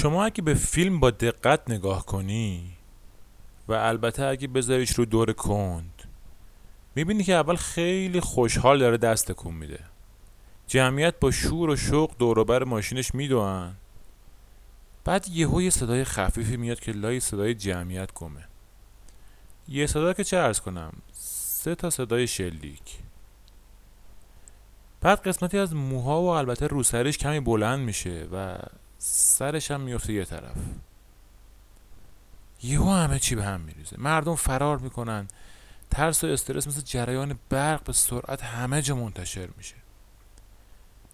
شما اگه به فیلم با دقت نگاه کنی و البته اگه بذاریش رو دور کند می‌بینی که اول خیلی خوشحال داره دست تکون میده. جمعیت با شور و شوق دوروبر ماشینش میدوئن بعد یهو یه صدای خفیفی میاد که لای صدای جمعیت گمه. یه صدا که چه ارز کنم سه تا صدای شلیک. بعد قسمتی از موها و البته روسرش کمی بلند میشه و سرش هم میفته یه طرف. یهو همه چی به هم میریزه. مردم فرار می‌کنن. ترس و استرس مثل جریان برق به سرعت همه جا منتشر میشه.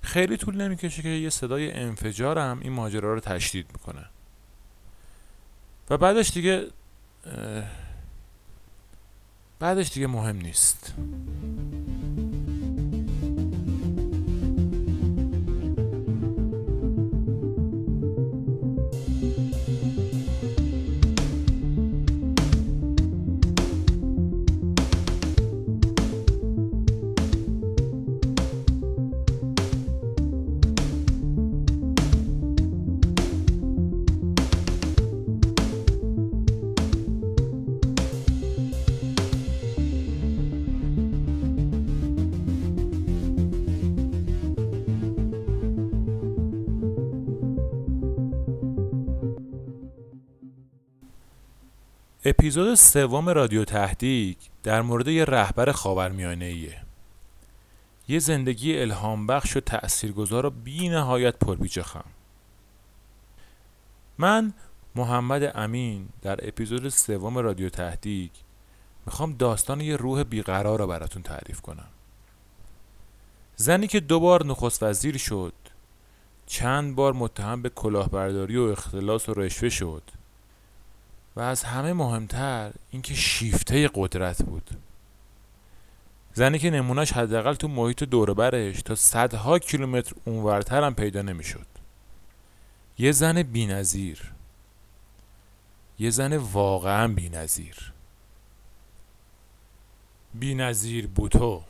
خیلی طول نمی‌کشه که یه صدای انفجار هم این ماجرا رو تشدید می‌کنه و بعدش دیگه بعدش دیگه مهم نیست. اپیزود سوم رادیو تهدیگ در مورد یه رهبر خاورمیانه ایه. یه زندگی الهام بخش و تأثیرگذار و بی نهایت پربیچه خم. من محمد امین در اپیزود سوم رادیو تهدیگ می‌خوام داستان یه روح بیقرار رو براتون تعریف کنم. زنی که دوبار نخست وزیر شد چند بار متهم به کلاهبرداری و اختلاس و رشوه شد و از همه مهمتر اینکه شیفته قدرت بود. زنی که نمونهش حداقل تو محیط دوربرش تا صدها کیلومتر اونورتر هم پیدا نمی‌شد. یه زن بینظیر. یه زن واقعا بینظیر. بینظیر بوتو.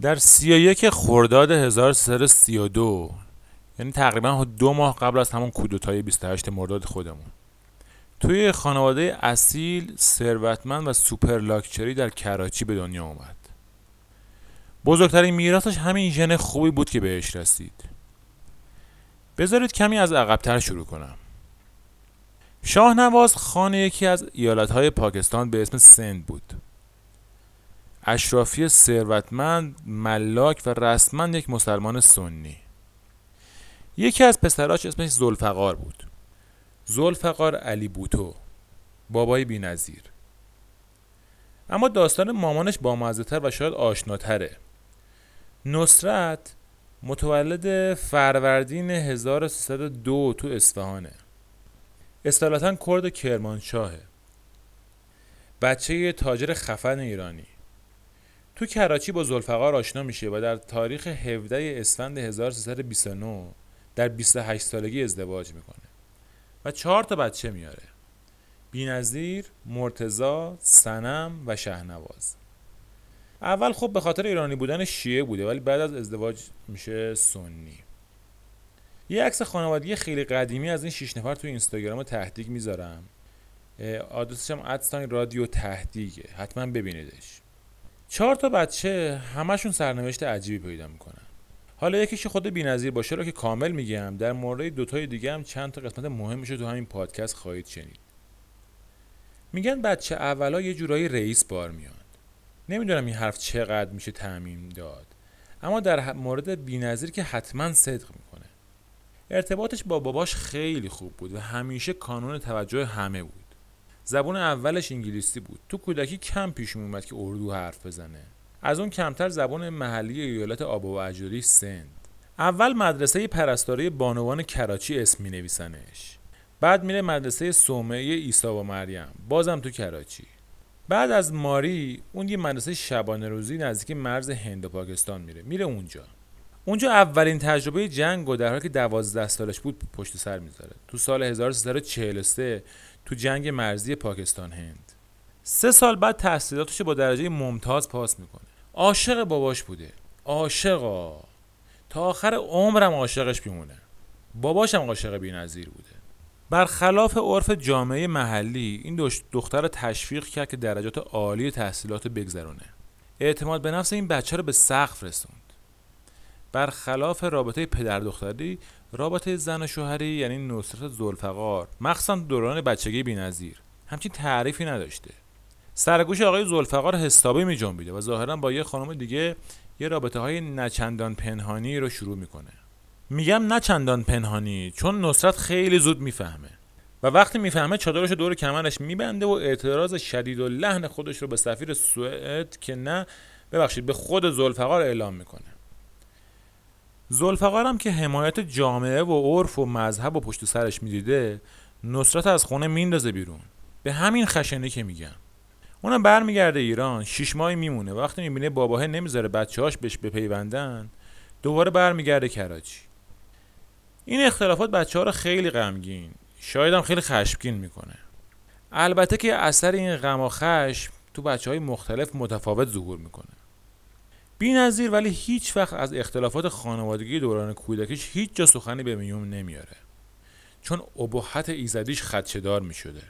در سی و یک خرداد 1332 یعنی تقریبا دو ماه قبل از همون کودتای 28 مرداد خودمون. توی خانواده اصیل ثروتمند و سوپر لاکچری در کراچی به دنیا اومد. بزرگترین میراثش همین ژن خوبی بود که بهش رسید. بذارید کمی از عقبتر شروع کنم. شاهنواز خانه یکی از ایالتهای پاکستان به اسم سند بود. اشرافی ثروتمند ملاک و رسما یک مسلمان سنی. یکی از پسراش اسمش زلفقار بود. زلفقار علی بوتو بابای بینظیر. اما داستان مامانش بامزهتر و شاید آشناتره. نصرت متولد فروردین 1302 تو اصفهانه. اصطلاحا کرد کرمانشاهه بچه تاجر خفن ایرانی. تو کراچی با زلفقار آشنا میشه و در تاریخ 17 اسفند 1329 در 28 سالگی ازدواج می‌کنه. و چهار تا بچه میاره. بینظیر، مرتزا، سنم و شهنواز. اول خب به خاطر ایرانی بودن شیعه بوده ولی بعد از ازدواج میشه سنی. یه عکس خانوادگی خیلی قدیمی از این شیش نفر تو اینستاگرام تهدیگ می‌ذارم. آدرسش هم ادستان رادیو تهدیگه. حتما ببینیدش. چهار تا بچه همشون سرنوشت عجیبی پیدا می‌کنن. حالا یکیش خود بینظیر باشه رو که کامل میگم در مورد دوتای دیگه هم چند تا قسمت مهمش تو همین پادکست خواهید شنید. میگن بچه اولا یه جورایی رئیس بار میاد. نمی‌دونم این حرف چقدر میشه تعمیم داد اما در مورد بینظیر که حتما صدق می‌کنه. ارتباطش با باباش خیلی خوب بود و همیشه کانون توجه همه بود. زبون اولش انگلیسی بود. تو کودکی کم پیش اومد که اردو حرف بزنه. از اون کمتر زبان محلی ایالت آب و اجدادی سند. اول مدرسه پرستاری بانوان کراچی اسم می نویسنش بعد میره مدرسه صومعه ایسا و مریم. بازم تو کراچی. بعد از ماری اون یه مدرسه شبانه روزی نزدیک مرز هند و پاکستان میره. میره اونجا. اونجا اولین تجربه جنگ و در حالی که دوازده سالش بود پشت سر می‌ذاره. تو سال 1343 تو جنگ مرزی پاکستان هند. سه سال بعد تحصیلاتش با درجه ممتاز پاس می‌کنه. عاشق باباش بوده. عاشقا. تا آخر عمرم عاشقش میمونه. باباشم عاشق بی‌نظیر بوده. برخلاف عرف جامعه محلی این دختر تشویق کرد که درجات عالی تحصیلات بگذرونه. اعتماد به نفس این بچه رو به سقف رسوند. برخلاف رابطه پدر دختری رابطه زن و شوهری یعنی نصرت زلفقار مخصوصا دوران بچگی بی‌نظیر همچین تعریفی نداشته. سرگوش آقای زلفقار حسابی می جنبیده و ظاهرا با یه خانم دیگه یه رابطه های نچندان پنهانی رو شروع می‌کنه. میگم نچندان پنهانی چون نصرت خیلی زود می‌فهمه. و وقتی می‌فهمه چادرش دور کمرش میبنده و اعتراض شدید و لحن خودش رو به سفیر سوئد که نه ببخشید به خود زلفقار اعلام می‌کنه. زلفقارم که حمایت جامعه و عرف و مذهب و پشت سرش می‌دیده نصرت از خونه میندازه بیرون. به همین خشنه که میگم. اونم برمیگرده ایران شیش ماهی میمونه. وقتی می‌بینه باباه نمی‌ذاره بچه‌هاش بهش بپیوندن دوباره برمیگرده کراچی. این اختلافات بچه ها رو خیلی غمگین شاید هم خیلی خشمگین می‌کنه. البته که اثر این غم و خشم تو بچه های مختلف متفاوت ظهور می‌کنه. بی نظیر ولی هیچ وقت از اختلافات خانوادگی دوران کودکیش هیچ جا سخنی به میوم نمیاره. چون ابهت ایزدیش خدشدار می‌شده.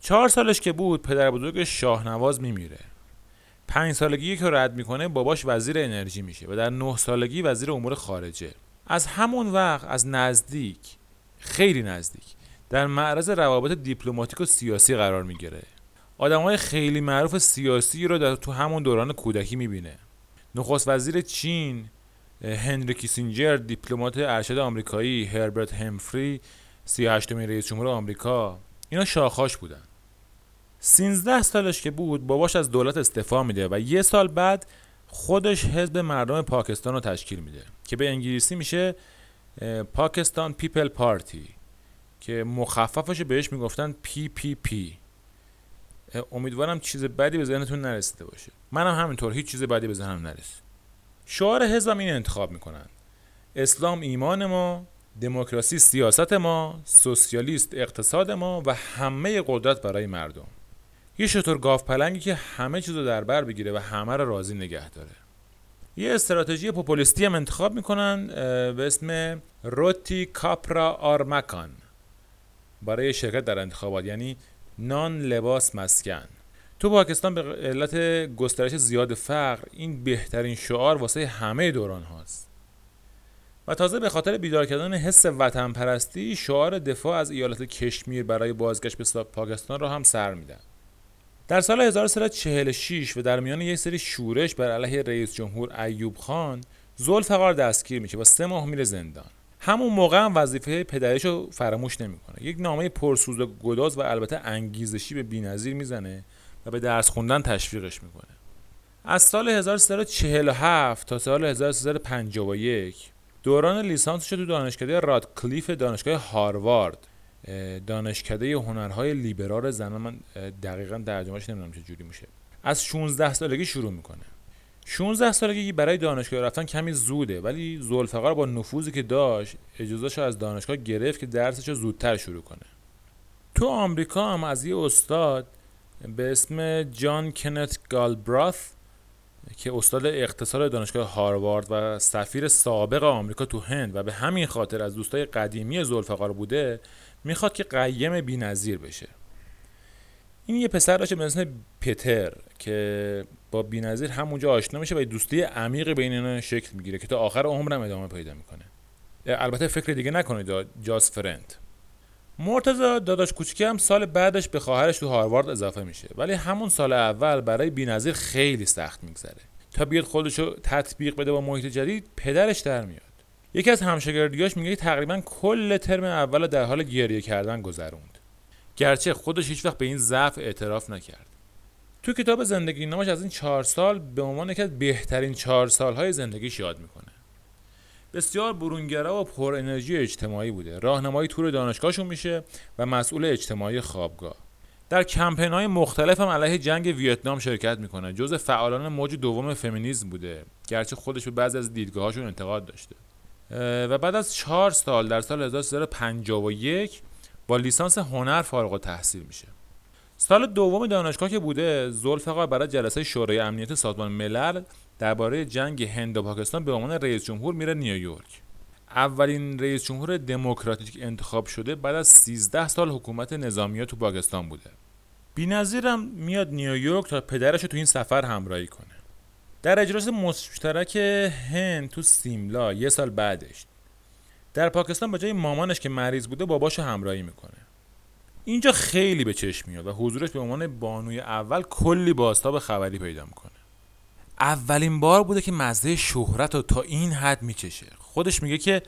چهار سالش که بود پدر بزرگ شاهنواز میمیره. پنج سالگی که رد می‌کنه باباش وزیر انرژی میشه و در نه سالگی وزیر امور خارجه. از همون وقت از نزدیک خیلی نزدیک در معرض روابط دیپلماتیک و سیاسی قرار می‌گیره. های خیلی معروف سیاسی رو در تو همون دوران کودکی می‌بینه. نخست وزیر چین هنری کیسینجر دیپلمات ارشد آمریکایی هربرت همفری 38 رئیس جمهور آمریکا اینا شاخاش بودن. 13 سالش که بود باباش از دولت استعفا میده و یه سال بعد خودش حزب مردم پاکستان رو تشکیل میده که به انگلیسی میشه پاکستان People Party که مخففش بهش می‌گفتن PPP. امیدوارم چیز بدی به ذهنتون نرسیده باشه. منم همینطور هیچ چیز بدی به ذهنم نرسید. شعار حزبم این انتخاب می‌کنن. اسلام ایمان ما دموکراسی سیاست ما سوسیالیست اقتصاد ما و همه قدرت برای مردم. یه شتر گاو پلنگی که همه چیز رو در بر بگیره و همه رو راضی نگه داره. یه استراتژی پوپولیستی هم انتخاب می‌کنن به اسم روتی کاپرا آرمکان. برای شرکت در انتخابات یعنی نان لباس مسکن. تو پاکستان به علت گسترش زیاد فقر این بهترین شعار واسه همه دوران هاست. و تازه به خاطر بیدار کردن حس وطن پرستی شعار دفاع از ایالت کشمیر برای بازگشت به پاکستان را هم سر میدن در سال 1346 و در میان یک سری شورش بر علیه رئیس جمهور ایوب خان زلفقار دستگیر میشه و سه ماه میره زندان. همون موقع هم وظیفه پدرش رو فراموش نمی‌کنه. یک نامه پرسوز و گداز و البته انگیزشی به بینظیر می‌زنه و به درس خوندن تشویقش می‌کنه. از سال 1347 تا سال 1351 دوران لیسانسش تو دانشکده رادکلیف دانشگاه هاروارد دانشکده هنرهای لیبرال زن من دقیقا ترجمهش نمی‌دونم چه جوری میشه از 16 سالگی شروع می‌کنه. 16 سالگی برای دانشگاه رفتن کمی زوده ولی زلفقار با نفوذی که داشت اجازهش از دانشگاه گرفت که درسش رو زودتر شروع کنه. تو آمریکا هم از یه استاد به اسم جان کنت گالبراث که استاد اقتصاد دانشگاه هاروارد و سفیر سابق آمریکا تو هند و به همین خاطر از دوستای قدیمی زلفقار بوده می‌خواد که قیم بینظیر بشه. این یه پسر داشته به اسم پتر که با بینظیر همونجا آشنا میشه و دوستی عمیقی بین اینا شکل می‌گیره که تا آخر عمرم ادامه پیدا می‌کنه. البته فکر دیگه نکنید جاز فرند. مرتزا داداش کوچکی هم سال بعدش به خواهرش تو هاروارد اضافه میشه. ولی همون سال اول برای بینظیر خیلی سخت میگذره. تا بیاد خودشو تطبیق بده با محیط جدید پدرش در میاد. یکی از همشاگردیاش میگه تقریبا کل ترم اول در حال گریه کردن گذروند. گرچه خودش هیچ وقت به این ضعف اعتراف نکرد. تو کتاب زندگی نامش از این چهار سال به عنوان یکی از بهترین چهار سالهای زندگیش یاد می‌کنه. بسیار برونگرا و پر انرژی اجتماعی بوده. راهنمای تور دانشگاهشون میشه و مسئول اجتماعی خوابگاه. در کمپین های مختلف هم علیه جنگ ویتنام شرکت می‌کنه. جز فعالان موج دوم فمینیسم بوده. گرچه خودش به بعضی از دیدگاهاشون انتقاد داشته. و بعد از چهار سال در سال 1351 با لیسانس هنر فارغ و تحصیل میشه. سال دوم دانشگاه که بوده زلفقار برای جلسه شورای امنیت سازمان ملل درباره جنگ هند و پاکستان به عنوان رئیس جمهور میره نیویورک اولین رئیس جمهور دموکراتیک انتخاب شده بعد از 13 سال حکومت نظامی تو پاکستان بوده. بینظیرم میاد نیویورک تا پدرش رو تو این سفر همراهی کنه. در اجلاس مشترک هند تو سیملا یه سال بعدش در پاکستان با جای مامانش که مریض بوده باباشو همراهی می‌کنه. اینجا خیلی به چشم میاد و حضورش به عنوان بانوی اول کلی بازتاب خبری پیدا می‌کنه. اولین بار بوده که مزه شهرت رو تا این حد میچشه. خودش میگه که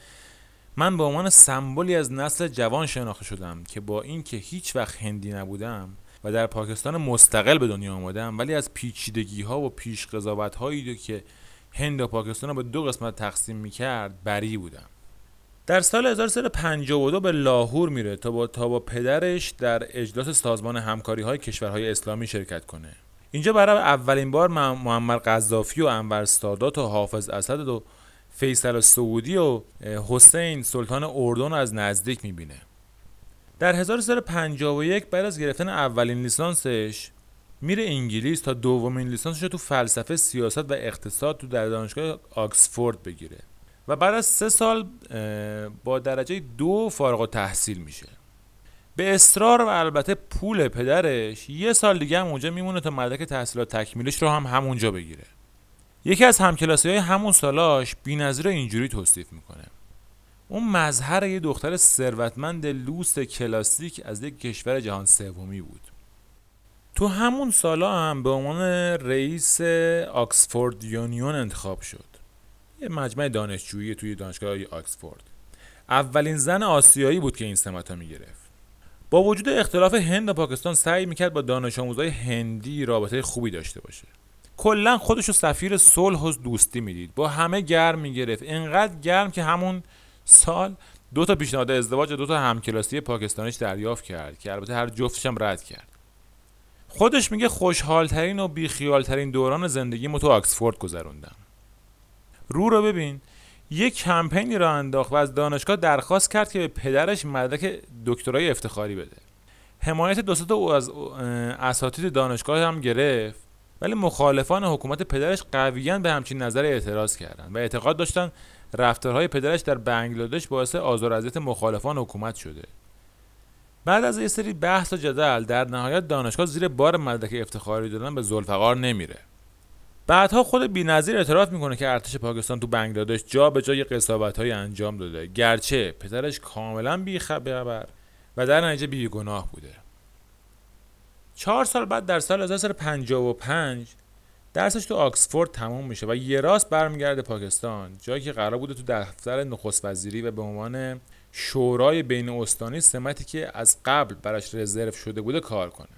من به عنوان سمبولی از نسل جوان شناخته شدم که با اینکه هیچ وقت هندی نبودم و در پاکستان مستقل به دنیا آمدم ولی از پیچیدگی ها و پیش قضاوت هایی که هند و پاکستان رو به دو قسمت تقسیم می‌کرد بری بودم. در سال 1352 به لاهور میره تا با, تا با پدرش در اجلاس سازمان همکاری های کشورهای اسلامی شرکت کنه. اینجا برای اولین بار معمر قذافی و انور سادات و حافظ اسد و فیصل سعودی و حسین سلطان اردن از نزدیک می‌بینه. در 1351 بعد از گرفتن اولین لیسانسش میره انگلیس تا دومین لیسانسش رو تو فلسفه سیاست و اقتصاد تو در دانشگاه آکسفورد بگیره. و بعد از سه سال با درجه دو فارغ و تحصیل میشه. به اصرار و البته پول پدرش یه سال دیگه هم اونجا میمونه تا مدرک تحصیلات تکمیلش رو هم همونجا بگیره. یکی از همکلاسی های همون سالاش بینظیر اینجوری توصیف می‌کنه. اون مظهر یه دختر ثروتمند لوس کلاسیک از یک کشور جهان سومی بود. تو همون سالا هم به عنوان رئیس آکسفورد یونیون انتخاب شد. یه مجمع دانشجویی توی دانشگاه آکسفورد. اولین زن آسیایی بود که این سمت می گرفت با وجود اختلاف هند و پاکستان سعی می‌کرد با دانش آموزای هندی رابطه خوبی داشته باشه. کلا خودش رو سفیر صلح و دوستی می‌دید. با همه گرم می‌گرفت. انقدر گرم که همون سال دو تا پیشنهاد ازدواج دو تا همکلاسی پاکستانیش دریافت کرد که البته هر جفتش هم رد کرد. خودش میگه خوشحالترین و بیخیالترین دوران زندگی تو آکسفورد گذروندم. رو رو ببین. یک کمپینی را انداخت و از دانشگاه درخواست کرد که به پدرش مدرک دکترای افتخاری بده. حمایت دو تا از اساتید دانشگاه هم گرفت. ولی مخالفان حکومت پدرش قویا به همچین نظر اعتراض کردند و اعتقاد داشتند رفتارهای پدرش در بنگلادش باعث آزار اذیت مخالفان حکومت شده. بعد از یه سری بحث و جدل در نهایت دانشگاه زیر بار مدرک افتخاری دادن به ذوالفقار نمیره. بعدها خود بینظیر اعتراف می‌کنه که ارتش پاکستان تو بنگلادش جا به جای قصابت های انجام داده. گرچه پدرش کاملا بیخبر و در نتیجه بیگناه بوده. چهار سال بعد در سال 1955 درسش تو آکسفورد تموم میشه و یه راست برمیگرده پاکستان جایی که قرار بوده تو دفتر نخست وزیری و به عنوان شورای بین استانی سمتی که از قبل براش رزرو شده بوده کار کنه.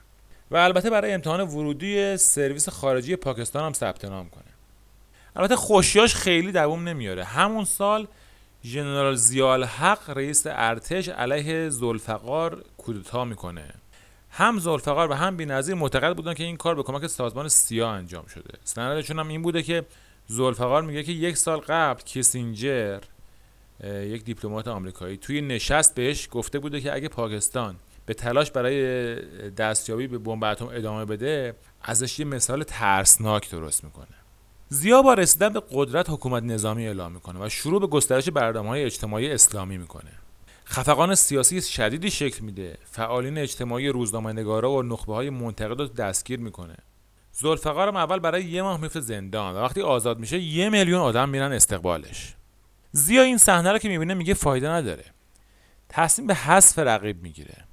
و البته برای امتحان ورودی سرویس خارجی پاکستان هم ثبت نام کنه. البته خوشیاش خیلی دوام نمیاره. همون سال ژنرال زیال حق رئیس ارتش علیه زلفقار کودتا می‌کنه. هم زلفقار و هم بینظیر معتقد بودن که این کار به کمک سازمان سیا انجام شده. سندشون هم این بوده که زلفقار میگه که یک سال قبل کیسینجر یک دیپلمات آمریکایی توی نشست بهش گفته بوده که اگه پاکستان به تلاش برای دستیابی به بمب اتم ادامه بده ازش یه مثال ترسناک درست می‌کنه. زیا با رسیدن به قدرت حکومت نظامی اعلام می‌کنه و شروع به گسترش های اجتماعی اسلامی می‌کنه. خفقان سیاسی شدیدی شکل میده. فعالین اجتماعی روزنامه نگارا و نخبه های منتقد رو دستگیر می‌کنه. زلفقارم اول برای یه ماه میفته زندان و وقتی آزاد میشه یه میلیون آدم میرن استقبالش. زیا این صحنه رو که می‌بینه میگه فایده نداره. تصمیم به حذف رقیب می‌گیره.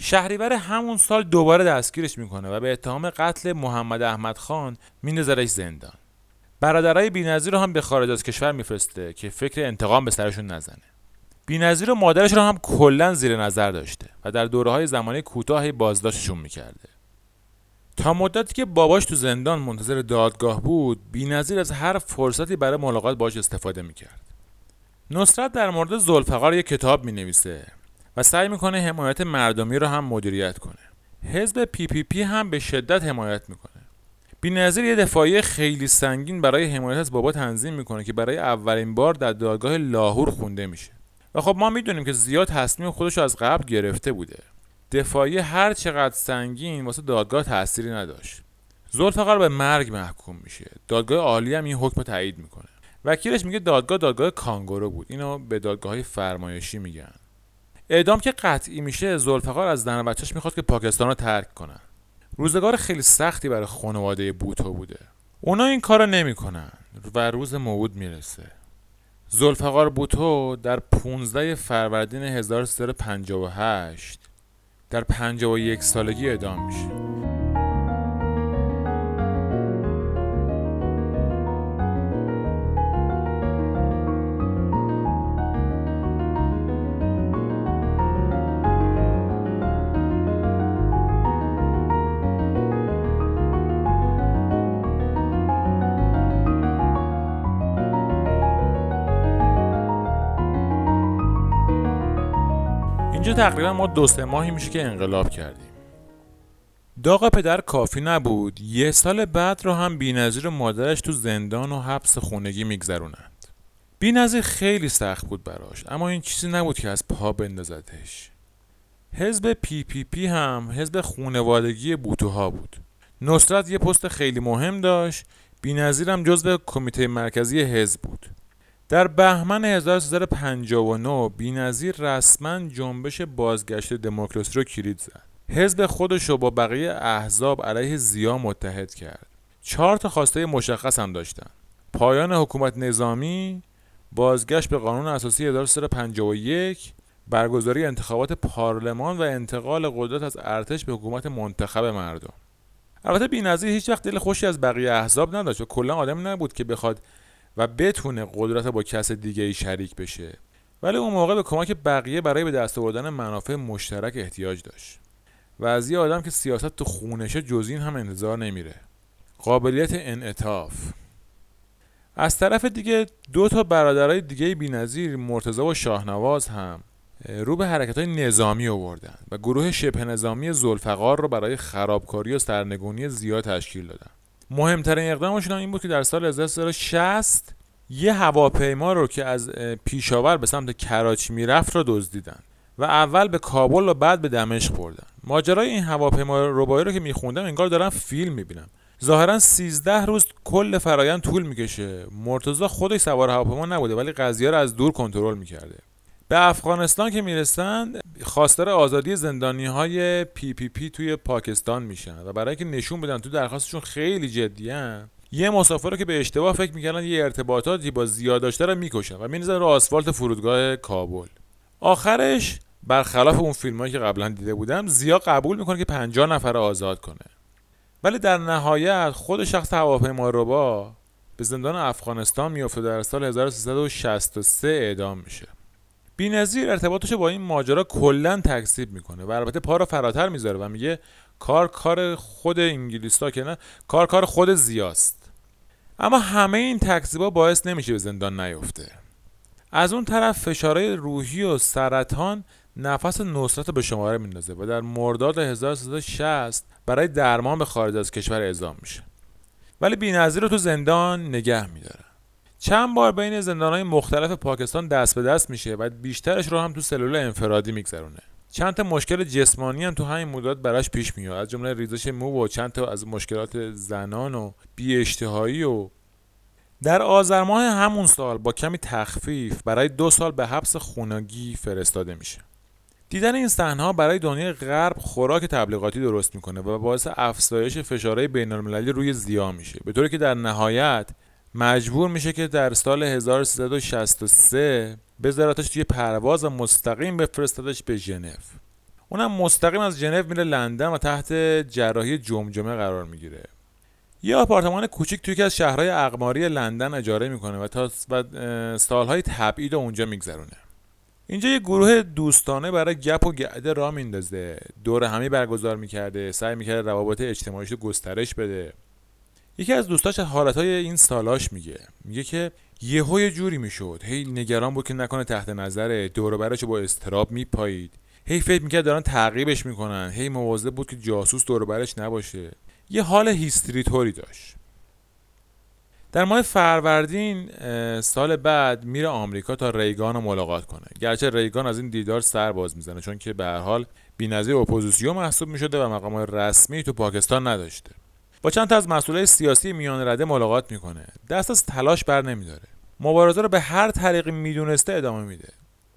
شهریور همون سال دوباره دستگیرش می‌کنه و به اتهام قتل محمد احمد خان میندازرش زندان. برادرای بینظیر رو هم به خارج از کشور میفرسته که فکر انتقام به سرشون نزنه. بینظیر و مادرش رو هم کلا زیر نظر داشته و در دوره های زمانی کوتاهی بازداشتشون می‌کرده. تا مدتی که باباش تو زندان منتظر دادگاه بود بینظیر از هر فرصتی برای ملاقات باش استفاده می‌کرد. نصرت در مورد ذوالفقار یک کتاب می نویسه و سعی می‌کنه حمایت مردمی رو هم مدیریت کنه. حزب PPP هم به شدت حمایت می‌کنه. نظیر یه دفاعی خیلی سنگین برای حمایت از بابا تنظیم می‌کنه که برای اولین بار در دادگاه لاهور خونده میشه. و خب ما می‌دونیم که زیاد تصمیم خودش از قبل گرفته بوده. دفاعی هر چقدر سنگین واسه دادگاه تأثیری نداشت. زلفقار به مرگ محکوم میشه. دادگاه عالی هم این حکم تایید می‌کنه. وکیلش میگه دادگاه دادگاه کانگورو بود. اینو به دادگاه های فرمایشی میگن. اعدام که قطعی میشه زلفقار از زن بچهش می‌خواد که پاکستان رو ترک کنن. روزگار خیلی سختی برای خانواده بوتو بوده. اونا این کارو نمی‌کنن و روز موعود می‌رسه. زلفقار بوتو در 15 فروردین 1358 در 51 سالگی اعدام میشه. تقریبا ما دو سه ماهی میشه که انقلاب کردیم. داغ پدر کافی نبود. یه سال بعد رو هم بینظیر مادرش تو زندان و حبس خونگی میگذرونند. بینظیر خیلی سخت بود براش اما این چیزی نبود که از پا بندازدش حزب PPP هم حزب خونوادگی بوتوها بود. نصرت یه پست خیلی مهم داشت. بینظیر هم جزو کمیته مرکزی حزب بود. در بهمن 1359 بینظیر رسما جنبش بازگشت دموکراسی رو کلید زد. حزب خودش رو با بقیه احزاب علیه زیا متحد کرد. چهار تا خواسته مشخص هم داشتن. پایان حکومت نظامی، بازگشت به قانون اساسی 1351 برگزاری انتخابات پارلمان و انتقال قدرت از ارتش به حکومت منتخب مردم البته بینظیر هیچ وقت دل خوشی از بقیه احزاب نداشت و کلا آدم نبود که بخواد و بتونه قدرت با کس دیگه ای شریک بشه. ولی اون موقع به کمک بقیه برای به دست آوردن منافع مشترک احتیاج داشت. و از یه آدم که سیاست تو خونشه جز این هم انتظار نمیره. قابلیت انعطاف. از طرف دیگه دو تا برادرای دیگه بی‌نظیر مرتضی و شاهنواز هم رو به حرکت های نظامی آوردن و گروه شبه نظامی زلفقار رو برای خرابکاری و سرنگونی زیاد تشکیل دادن. مهمترین اقدامشون این بود که در سال 1360 یه هواپیما رو که از پیشاور به سمت کراچی می‌رفت رو دزدیدن و اول به کابل و بعد به دمشق بردن. ماجرای این هواپیما ربایی رو که میخوندم انگار دارم فیلم می‌بینم. ظاهرا 13 روز کل فرایند طول می‌کشه. مرتضی خودش سوار هواپیما نبوده ولی قضیه رو از دور کنترل می‌کرده. به افغانستان که می‌رسن خواستار آزادی زندانی های PPP توی پاکستان میشن و برای اینکه نشون بدن تو درخواستشون خیلی جدیان یه مسافر رو که به اشتباه فکر می‌کردن یه ارتباطاتی با ضیا داشته رو می‌کشن و میندازن رو آسفالت فرودگاه کابل. آخرش برخلاف اون فیلم که قبلا دیده بودم زیا قبول می‌کنه که 50 نفر رو آزاد کنه. ولی در نهایت خود شخص هواپیما ربا به زندان افغانستان میفته در سال 1363 اعدام میشه. بینظیر ارتباطش با این ماجرا کلا تکذیب می‌کنه و البته پا رو فراتر می‌ذاره و میگه کار کار خود انگلیسا که نه کار کار خود زیاست. اما همه این تکذیبا باعث نمیشه به زندان نیفته. از اون طرف فشارهای روحی و سرطان نفس نصرت به شماره میندازه و در مرداد 1360 برای درمان به خارج از کشور اعزام میشه. ولی بینظیر رو تو زندان نگه میداره. چند بار بین زندانهای مختلف پاکستان دست به دست میشه و بیشترش رو هم تو سلول انفرادی میگذرونه. چند تا مشکل جسمانی هم تو همین مدت براش پیش میاد. از جمله ریزش مو و چند تا از مشکلات زنان و بی اشتهایی و در آذر ماه همون سال با کمی تخفیف برای دو سال به حبس خونگی فرستاده میشه. دیدن این صحنه برای دنیای غرب خوراک تبلیغاتی درست می‌کنه و باعث افزایش فشارهای بین المللی روی زیا میشه. به طوری که در نهایت مجبور میشه که در سال 1363 بذارتش توی پرواز و مستقیم بفرستادش به ژنو. اونم مستقیم از ژنو میره لندن و تحت جراحی جمجمه قرار می‌گیره. یه آپارتمان کوچیک توی یکی از شهرهای اقماری لندن اجاره می‌کنه و تا سالهای تبعید اونجا میگذرونه. اینجا یه گروه دوستانه برای گپ و گعده را میندازه. دور همی برگزار می‌کرده سعی می‌کرده روابط اجتماعیش رو گسترش بده. یکی از دوستاش از حالتهای این سالاش میگه. میگه که یهو یه جوری می‌شد. هی نگران بود که نکنه تحت نظر دور با استراب میپایید. هی فکر می‌کرد دارن تعقیبش می‌کنن. هی مواظب بود که جاسوس دور نباشه. یه حال هیستری طوری داشت. در ماه فروردین سال بعد میره آمریکا تا ریگان رو ملاقات کنه. گرچه ریگان از این دیدار سر باز می‌زنه چون که به هر حال بی‌نظیر اپوزیسیون محسوب می‌شده و مقام رسمی تو پاکستان نداشته. با چند تا از مسئولای سیاسی میان رده ملاقات می‌کنه. دست از تلاش بر نمیداره. مبارزه رو به هر طریقی می‌دونسته ادامه میده.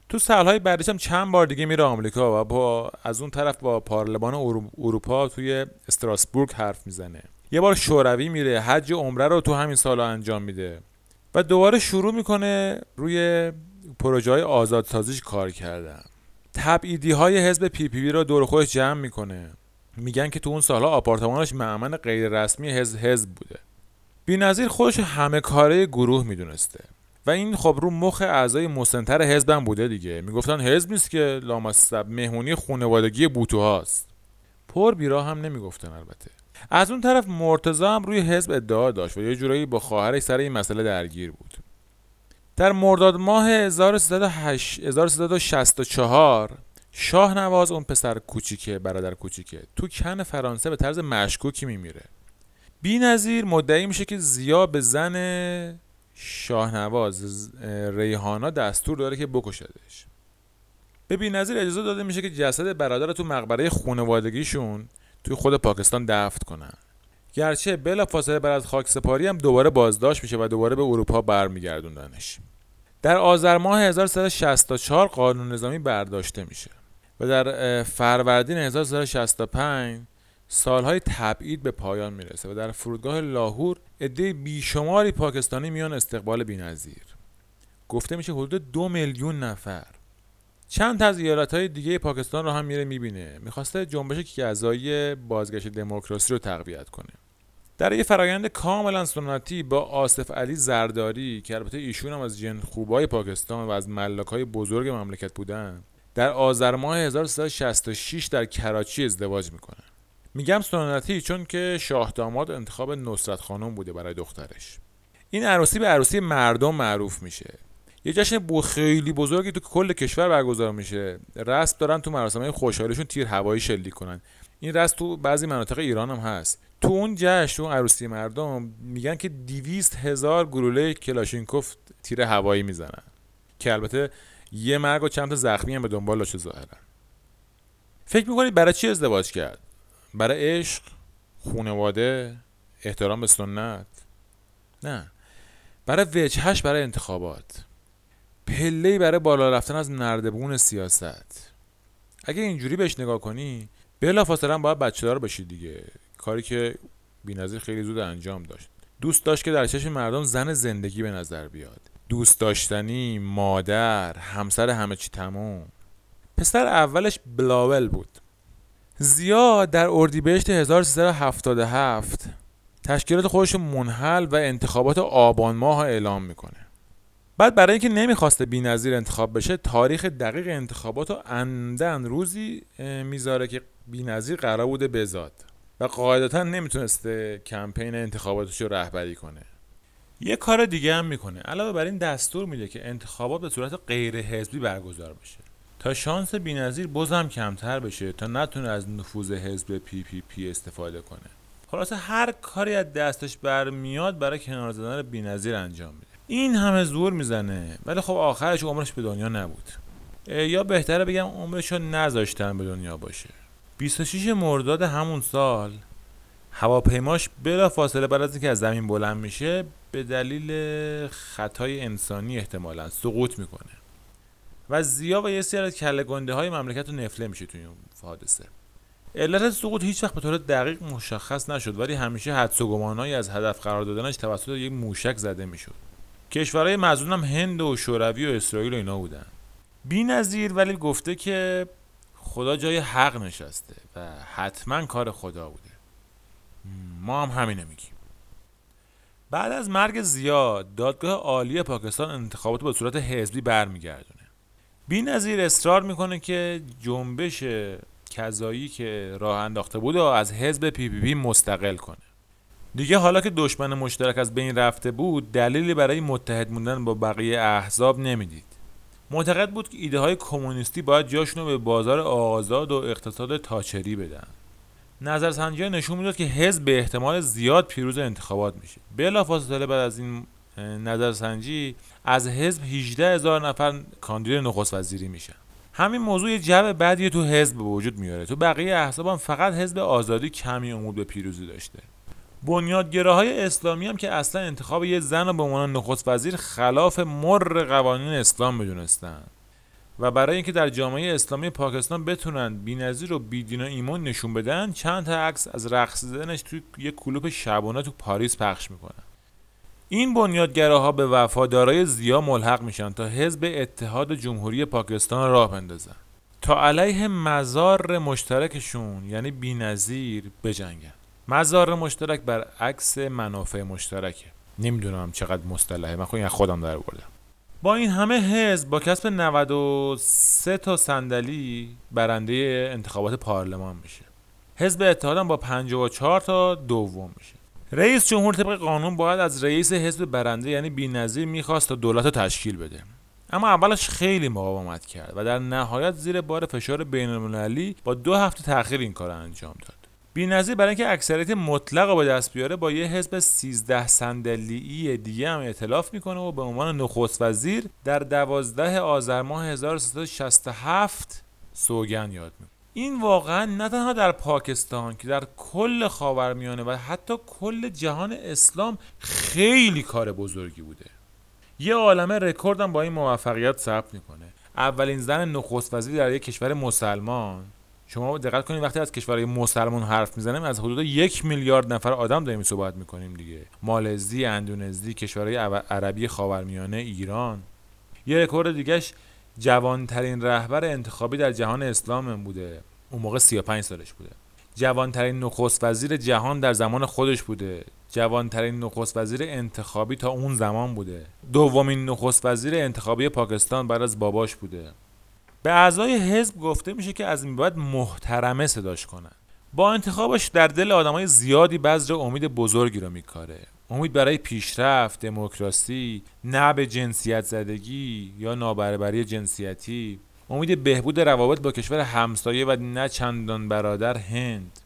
تو سالهای بعدش هم چند بار دیگه میره آمریکا و با از اون طرف با پارلمان اروپا توی استراسبورگ حرف می‌زنه. یه بار شوروی میره حج عمره رو تو همین سالا انجام میده. و دوباره شروع می‌کنه روی پروژه های آزادسازیش کار کردن. تبعیدی های حزب پی پی بی رو دور خودش جمع می‌کنه. میگن که تو اون سالها آپارتمانش معمن غیر رسمی حزب حزب بوده. نظیر خودش همه کاره گروه می‌دونسته. و این خب رو مخ اعضای مسنتر حزبم بوده دیگه. می‌گفتن حزب نیست که لامصب مهمونی خانوادگی بوتوهاست پر بیرا هم نمی‌گفتن البته. از اون طرف مرتزا هم روی حزب ادعا داشت و یه جورایی با خواهرش سر این مسئله درگیر بود. در مرداد ماه 1364 شاه نواز اون پسر کوچیکه برادر کوچیکه. تو کن فرانسه به طرز مشکوکی میمیره. بی نظیر مدعی میشه که زیا به زن شاهنواز ریحانا دستور داره که بکشدش. به بی نظیر اجازه داده میشه که جسد برادر تو مقبره خانوادگیشون توی خود پاکستان دفت کنن. گرچه بلا فاصله بعد از خاک سپاری هم دوباره بازداشت میشه و دوباره به اروپا برمیگردوندنش. در آذر ماه 1364 قانون نظامی برداشته میشه. و در فروردین 1365 سالهای تبعید به پایان می‌رسه و در فرودگاه لاهور عده بیشماری پاکستانی میان استقبال بینظیر. گفته میشه حدود دو میلیون نفر. چند تا از های دیگه پاکستان رو هم میره می‌بینه. می‌خواسته جنبش اعضای بازگشت دموکراسی رو تقویت کنه. در یه فرایند کاملا سنتی با آصف علی زرداری که البته ایشون هم از جن خوبای پاکستان و از ملک های بزرگ مملکت بودن در آذر ماه 1366 در کراچی ازدواج می‌کنه. میگم سنتی چون که شاه داماد انتخاب نصرت خانم بوده برای دخترش. این عروسی به عروسی مردم معروف میشه. یه جشن خیلی بزرگی تو کل کشور برگزار میشه. رسم دارن تو مراسم خوشحالیشون تیر هوایی شلیک کنن. این رسم تو بعضی مناطق ایران هم هست. تو اون جشن تو عروسی مردم میگن که دیویست هزار گلوله کلاشینکوف تیر هوایی می‌زنن. که البته یه مرگ و چند تا زخمی هم به دنبالش ظاهرا. فکر می‌کنید برای چی ازدواج کرد؟ برای عشق خونواده احترام به سنت؟ نه. برای وجهش برای انتخابات. پله برای بالا رفتن از نردبون سیاست. اگه اینجوری بهش نگاه کنی بلا فاصله باید بچه دار بشید دیگه. کاری که بینظیر خیلی زود انجام داشت. دوست داشت که در چشم مردم زن زندگی به نظر بیاد. دوست داشتنی مادر همسر همه چی تموم. پسر اولش بلاول بود. زیاد در اردیبهشت 1377 تشکیلات خودش منحل و انتخابات آبان ماه اعلام می‌کنه. بعد برای اینکه نمی‌خواسته بینظیر انتخاب بشه تاریخ دقیق انتخابات رو اندن روزی می‌ذاره که بینظیر قرار بوده بزاد. و قاعدتا نمی‌تونسته کمپین انتخاباتش رو رهبری کنه. یه کار دیگه هم می‌کنه. علاوه بر این دستور میده که انتخابات به صورت غیر حزبی برگزار بشه. تا شانس بینظیر بازم کمتر بشه تا نتونه از نفوذ حزب PPP استفاده کنه. خلاصه هر کاری از دستش برمیاد برای کنار زدن بینظیر انجام میده. این همه زور می‌زنه. ولی خب آخرش عمرش به دنیا نبود. یا بهتره بگم عمرش رو نذاشتن به دنیا باشه. 26 مرداد همون سال هواپیماش بلا فاصله بعد از اینکه از زمین بلند میشه به دلیل خطای انسانی احتمالا سقوط می‌کنه. و زیا و یه سری از کله گنده های مملکت رو نفله میشه توی اون حادثه. علت سقوط هیچ وقت به طور دقیق مشخص نشد ولی همیشه حدس و گمانهایی از هدف قرار دادنش توسط یک موشک زده می‌شد. کشورهای مزون هم هند و شوروی و اسرائیل و اینا بودن. بی نظیر ولی گفته که خدا جای حق نشسته و حتما کار خدا بوده. ما هم همینه میگیم. بعد از مرگ زیاد دادگاه عالی پاکستان انتخابات به صورت حزبی برمیگردونه. بی نظیر اصرار می‌کنه که جنبش کذایی که راه انداخته بود و از حزب PPP مستقل کنه. دیگه حالا که دشمن مشترک از بین رفته بود دلیلی برای متحد موندن با بقیه احزاب نمی‌دید. معتقد بود که ایده های کمونیستی باید جاشون رو به بازار آزاد و اقتصاد تاچری بدن. نظرسنجی نشون می‌داد که حزب به احتمال زیاد پیروز انتخابات میشه. بلافاصله بعد از این نظرسنجی از حزب 18 هزار نفر کاندید نخست وزیری میشن. همین موضوع یه جو بعدی تو حزب به وجود میاره. تو بقیه احزاب فقط حزب آزادی کمی امید به پیروزی داشته. های اسلامی هم که اصلا انتخاب یه زن رو به عنوان نخست وزیر خلاف مر قوانین اسلام می‌دونستن و برای اینکه در جامعه اسلامی پاکستان بتونن بینظیر و بیدین و ایمان نشون بدن چند تا عکس از رقص زدنش توی یه کلوپ شبانه تو پاریس پخش می‌کنن. این بنیادگراها به وفادارای زیا ملحق میشن تا حزب اتحاد جمهوری پاکستان راه بندازن. تا علیه مزار مشترکشون یعنی بینظیر بجنگن. مزار مشترک بر عکس منافع مشترکه. نمی‌دونم چقدر مصطلحه. من خودم در بردم. با این همه حزب با کسب 93 تا صندلی برنده انتخابات پارلمان میشه. حزب اتحادم با 54 تا دوم میشه. رئیس جمهور طبق قانون باید از رئیس حزب برنده یعنی بینظیر می‌خواست تا دولت رو تشکیل بده. اما اولش خیلی مقاومت کرد و در نهایت زیر بار فشار بین با دو هفته تاخیر این کار انجام داد. بینظیر برای اینکه اکثریت مطلق رو به دست بیاره با یه حزب 13 صندلی دیگه هم ائتلاف می‌کنه و به عنوان نخست وزیر در 12 آذر ماه 1367 سوگن یاد می‌کنه. این واقعا نه تنها در پاکستان که در کل خاورمیانه و حتی کل جهان اسلام خیلی کار بزرگی بوده. یه عالمه رکوردم با این موفقیت ثبت می‌کنه. اولین زن نخست وزیر در یک کشور مسلمان. شما دقت کنید وقتی از کشورهای مسلمان حرف می‌زنیم از حدود یک میلیارد نفر آدم داریم صحبت می‌کنیم دیگه. مالزی اندونزی کشورهای عربی خاورمیانه ایران. یه رکورد دیگهش جوانترین رهبر انتخابی در جهان اسلام بوده. اون موقع 35 سالش بوده. جوانترین نخست وزیر جهان در زمان خودش بوده. جوانترین نخست وزیر انتخابی تا اون زمان بوده. دومین نخست وزیر انتخابی پاکستان بعد از باباش بوده. به اعضای حزب گفته میشه که از این بعد محترمه صداش کنن. با انتخابش در دل آدمای زیادی بذر امید بزرگی رو میکاره. امید برای پیشرفت دموکراسی نه به جنسیت زدگی یا نابرابری جنسیتی. امید بهبود روابط با کشور همسایه و نه چندان برادر هند.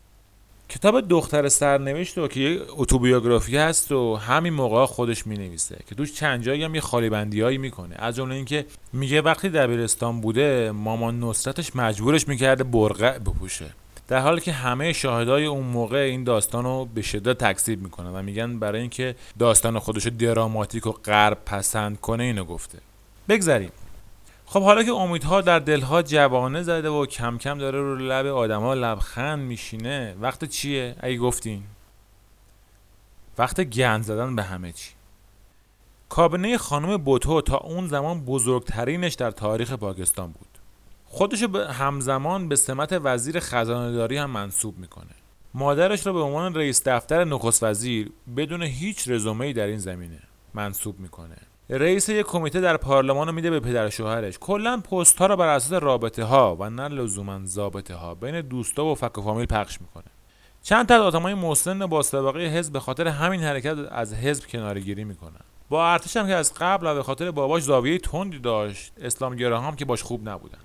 کتاب دختر سرنوشت رو که یه اتوبیوگرافی هست و همین موقع خودش می نویسه که توش چند جایی هم یه خالی بندی می‌کنه. از جمله اینکه میگه وقتی دبیرستان بوده مامان نصرتش مجبورش می‌کرده برقع بپوشه. در حالی که همه شاهدای اون موقع این داستان رو به شدت تکذیب می‌کنن و میگن برای اینکه داستان خودش دراماتیک و غرب پسند کنه اینو گفته. بگذریم. خب حالا که امیدها در دلها جوانه زده و کم کم داره رو لب آدما لبخند میشینه وقت چیه؟ اگه گفتین. وقت گند زدن به همه چی. کابینه خانم بوتو تا اون زمان بزرگترینش در تاریخ پاکستان بود. خودش به همزمان به سمت وزیر خزانه هم منصوب می‌کنه. مادرش را به عنوان رئیس دفتر نخست وزیر بدون هیچ رزومه‌ای در این زمینه منصوب می‌کنه. رئیس یک کمیته در پارلمان رو میده به پدر شوهرش. کلا پست ها رو بر اساس رابطه ها و نه لزوما ها بین دوستا و فک و فامیل پخش می‌کنه. چند تا آدمای مسن با سابقه حزب به خاطر همین حرکت از حزب کنارگیری می‌کنن. با ارتش هم که از قبل و به خاطر باباش زاویه تندی داشت اسلامگرا هم که باش خوب نبودن.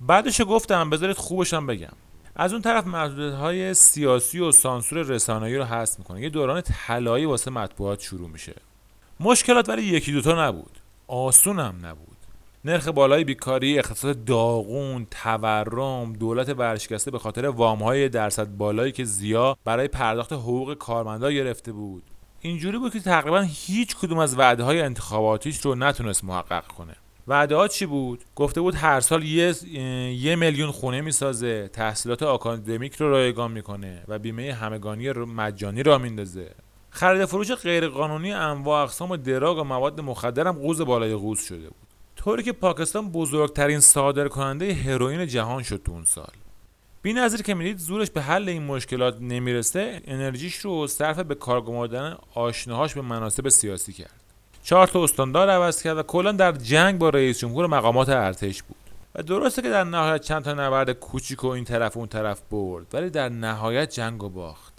بعدش گفتم بذارید خوبشم بگم. از اون طرف محدودیت سیاسی و سانسور رسانه‌ای رو حذف می‌کنه. یه دوران طلایی واسه مطبوعات شروع میشه. مشکلات ولی یکی دوتا نبود. آسون هم نبود. نرخ بالای بیکاری اقتصاد داغون تورم دولت ورشکسته به خاطر وامهای درصد بالایی که زیا برای پرداخت حقوق کارمندا گرفته بود. اینجوری بود که تقریبا هیچ کدوم از وعده های انتخاباتیش رو نتونست محقق کنه. وعده ها چی بود؟ گفته بود هر سال یه, یه میلیون خونه می‌سازه تحصیلات آکادمیک رو رایگان می‌کنه و بیمه همگانی مجانی را میندازه. خرید فروش غیرقانونی انواع اقسام دراگ و مواد مخدر هم قوز بالای قوز شده بود. طوری که پاکستان بزرگترین صادر کننده هروئین جهان شد تو اون سال. بی نظیر که می‌دید زورش به حل این مشکلات نمی‌رسه انرژیش رو صرف به کار گماردن آشناهاش به مناسب سیاسی کرد. چهار تا استاندار عوض کرد و کلا در جنگ با رئیس جمهور مقامات ارتش بود. و درسته که در نهایت چند تا نبرد کوچیک و این طرف و اون طرف برد ولی در نهایت جنگ و باخت.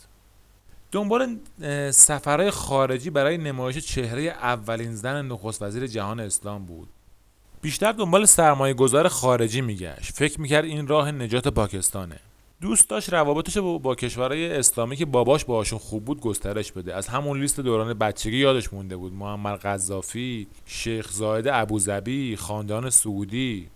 دنبال سفرهای خارجی برای نمایش چهره اولین زن نخست وزیر جهان اسلام بود. بیشتر دنبال سرمایه گذار خارجی میگشت. فکر می‌کرد این راه نجات پاکستانه. دوست داشت روابطش با, با کشورهای اسلامی که باباش باهاشون خوب بود گسترش بده. از همون لیست دوران بچگی یادش مونده بود. معمر قذافی شیخ زاید ابوظبی خاندان سعودی.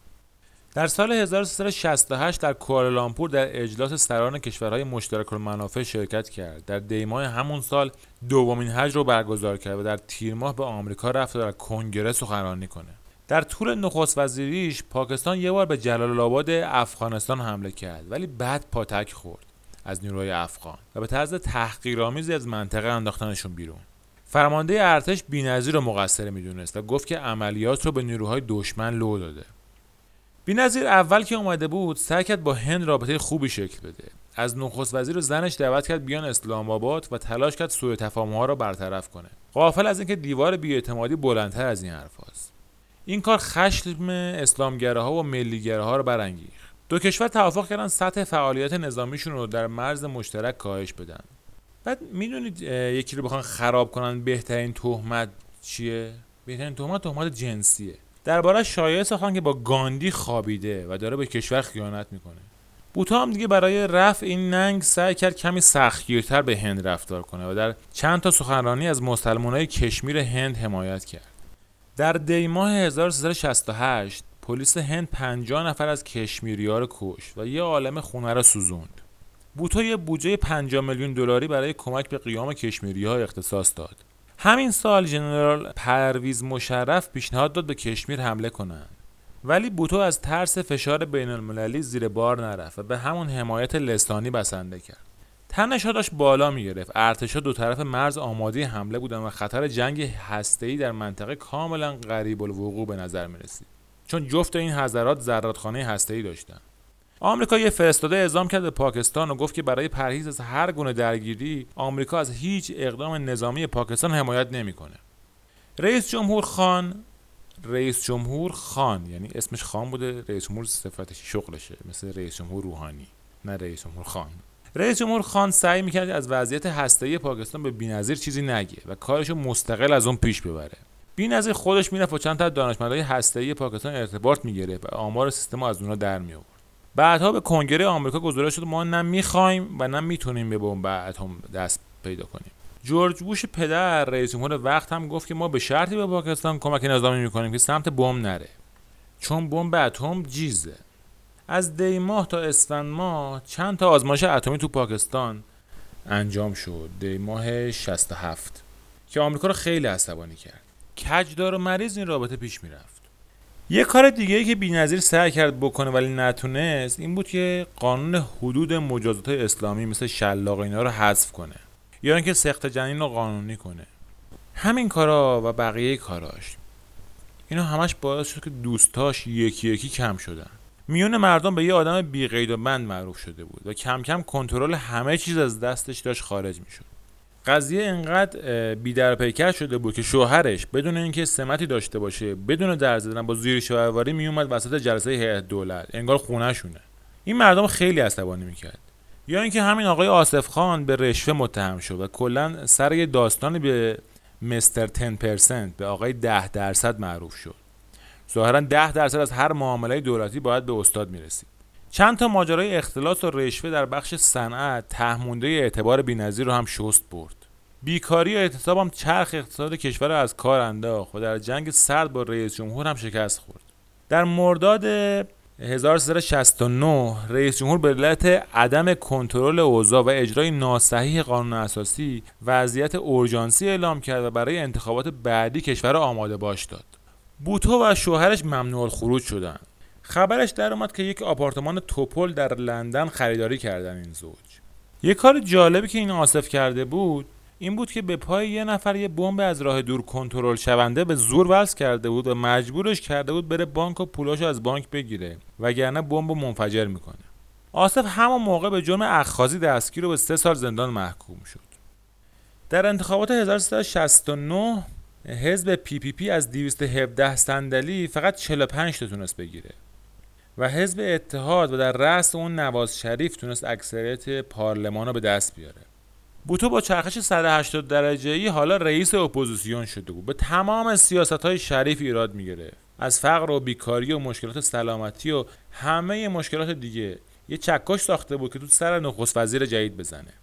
در سال 1368 در کوالالامپور در اجلاس سران کشورهای مشترک المنافع شرکت کرد. در دیماه همون سال دومین حج رو برگزار کرد و در تیر ماه به آمریکا رفت و در کنگره سخنرانی کنه. در طول نخست وزیریش پاکستان یه بار به جلال آباد افغانستان حمله کرد ولی بعد پاتک خورد از نیروهای افغان و به طرز تحقیرآمیزی از منطقه انداختنشون بیرون. فرمانده ارتش بی‌نظیر رو مقصر می‌دونست و گفت که عملیات رو به نیروهای دشمن لو داده. بینظیر اول که اومده بود سعی کرد با هند رابطه خوبی شکل بده. از نخست وزیر و زنش دعوت کرد بیان اسلام آباد و تلاش کرد سوء ها را برطرف کنه. غافل از اینکه دیوار بیاعتمادی بلندتر از این حرف هاست. این کار خشم اسلامگراها و ملیگراها را برانگیخت. دو کشور توافق کردن سطح فعالیت نظامیشون رو در مرز مشترک کاهش بدن. بعد می‌دونید یکی رو بخوان خراب کنن بهترین تهمت چیه؟ بهترین تهمت تهمت جنسیه. درباره شایعه ساختن که با گاندی خوابیده و داره به کشور خیانت می‌کنه. بوتا هم دیگه برای رفع این ننگ سعی کرد کمی سختگیرتر به هند رفتار کنه و در چند تا سخنرانی از مسلمانای کشمیر هند حمایت کرد. در دی ماه 1368 پلیس هند 50 نفر از کشمیری ها رو کش و یه عالم خونه را سوزوند. بوتا یه بودجه 50 میلیون دلاری برای کمک به قیام کشمیری ها اختصاص داد. همین سال ژنرال پرویز مشرف پیشنهاد داد به کشمیر حمله کنند. ولی بوتو از ترس فشار بین المللی زیر بار نرفت و به همون حمایت لسانی بسنده کرد. تنشها داشت بالا می‌گرفت ارتشها دو طرف مرز آماده حمله بودن و خطر جنگ هسته‌ای در منطقه کاملا غریب الوقوع به نظر می رسید. چون جفت این حضرات زرادخانه هسته‌ای داشتند آمریکا یه فرستاده اعزام کرد به پاکستان و گفت که برای پرهیز از هر گونه درگیری آمریکا از هیچ اقدام نظامی پاکستان حمایت نمی‌کنه. رئیس جمهور خان رئیس جمهور خان یعنی اسمش خان بوده رئیس جمهور صفتش شغلشه مثل رئیس جمهور روحانی نه رئیس جمهور خان. رئیس جمهور خان سعی می‌کرد از وضعیت هسته‌ای پاکستان به بینظیر چیزی نگه و کارشو مستقل از اون پیش ببره. بینظیر خودش می‌رفت و چند تا دانشمندای هسته‌ای پاکستان ارتباط می‌گرفت و آمار سیستم از اونها در بعدها به کنگره آمریکا گزارش شد ما نه می‌خوایم و نه می‌تونیم به بمب اتم دست پیدا کنیم. جورج بوش پدر رئیس جمهور وقت هم گفت که ما به شرطی به پاکستان کمک نظامی می‌کنیم که سمت بمب نره. چون بمب اتم جیزه. از دی ماه تا اسفند ماه چند تا آزمایش اتمی تو پاکستان انجام شد. دی ماه 67 که آمریکا رو خیلی عصبانی کرد. کجدار و مریض این رابطه پیش می‌رفت. یه کار دیگه ای که بی‌نظیر سعی کرد بکنه ولی نتونست این بود که قانون حدود مجازات اسلامی مثل شلاق اینا رو حذف کنه. یا اینکه سخت جنین رو قانونی کنه. همین کارا و بقیه کاراش. اینا همش باعث شد که دوستاش یکی یکی کم شدن. میون مردم به یه آدم بی قید و بند معروف شده بود و کم کم کنترل همه چیز از دستش داشت خارج می‌شد. قضیه اینقدر بیدر پیکر شده بود که شوهرش بدون اینکه سمتی داشته باشه بدون در زدن با زیر شوهرواری میومد وسط جلسه هیئت دولت. انگار خونهشونه. این مردم خیلی عصبانی می‌کرد. یا اینکه همین آقای آصف خان به رشوه متهم شد و کلا سر یه داستانی به مستر 10 به آقای 10 درصد معروف شد. ظاهرا 10 درصد از هر معامله دولتی باید به استاد می‌رسید. چند تا ماجرای اختلاس و رشوه در بخش صنعت تهمونده اعتبار بینظیر رو هم شست برد. بیکاری و اعتصاب هم چرخ اقتصاد کشور از کار انداخت و در جنگ سرد با رئیس جمهور هم شکست خورد. در مرداد 1369 رئیس جمهور به علت عدم کنترل اوضاع و اجرای ناصحیح قانون اساسی وضعیت اورژانسی اعلام کرد و برای انتخابات بعدی کشور آماده باش داد. بوتو و شوهرش ممنوع خروج شدند. خبرش در اومد که یک آپارتمان توپل در لندن خریداری کردن این زوج. یه کار جالبی که این آصف کرده بود این بود که به پای یه نفر یه بمب از راه دور کنترل شونده به زور وصل کرده بود و مجبورش کرده بود بره بانک و پولاشو از بانک بگیره وگرنه بمب منفجر می‌کنه. آصف همون موقع به جرم اخاذی دستگیر و به سه سال زندان محکوم شد. در انتخابات 1369 حزب PPP از 217 صندلی فقط 45 تا تونست بگیره. و حزب اتحاد و در رأس اون نواز شریف تونست اکثریت پارلمان رو به دست بیاره. بوتو با چرخش 180 درجه ای حالا رئیس اپوزیسیون شده بود. به تمام سیاست های شریف ایراد می‌گرفت. از فقر و بیکاری و مشکلات سلامتی و همه مشکلات دیگه یه چکش ساخته بود که تو سر نخست وزیر جدید بزنه.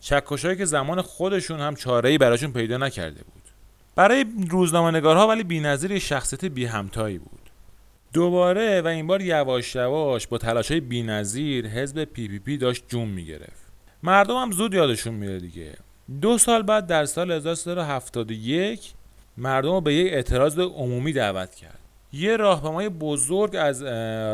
چکشایی که زمان خودشون هم چاره ای براشون پیدا نکرده بود. برای روزنامه نگارها ولی بی‌نظیر شخصیت بی همتایی بود. دوباره و این بار یواش یواش با تلاش های بی‌نظیر حزب PPP داشت جون می‌گرفت. مردم هم زود یادشون میره دیگه. دو سال بعد در سال 1371 مردم رو به یک اعتراض عمومی دعوت کرد. یه راهپیمای بزرگ از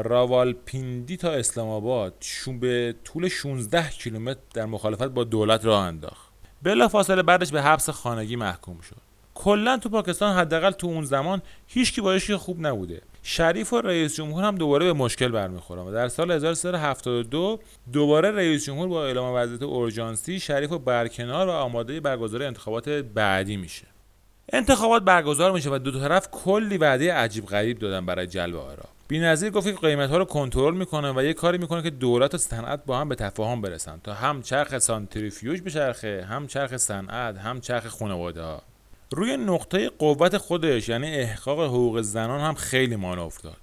راوالپیندی تا اسلام آباد به طول 16 کیلومتر در مخالفت با دولت راه انداخت. بلافاصله بعدش به حبس خانگی محکوم شد. کلا تو پاکستان حداقل تو اون زمان هیچکی بایش خوب نبوده. شریف و رئیس جمهور هم دوباره به مشکل برمیخورن و در سال 1372 دوباره رئیس جمهور با اعلام وضعیت اورژانسی شریف و برکنار و آماده برگزاری انتخابات بعدی میشه. انتخابات برگزار میشه و دو طرف کلی وعده عجیب غریب دادن برای جلب آرا. بی‌نظیر گفت که قیمت ها رو کنترل می‌کنه و یه کاری می‌کنه که دولت و صنعت با هم به تفاهم برسن تا هم چرخ سانتریفیوژ بچرخه هم چرخ صنعت هم چرخ خانواده ها. روی نقطه قوت خودش یعنی احقاق حقوق زنان هم خیلی مانور داد.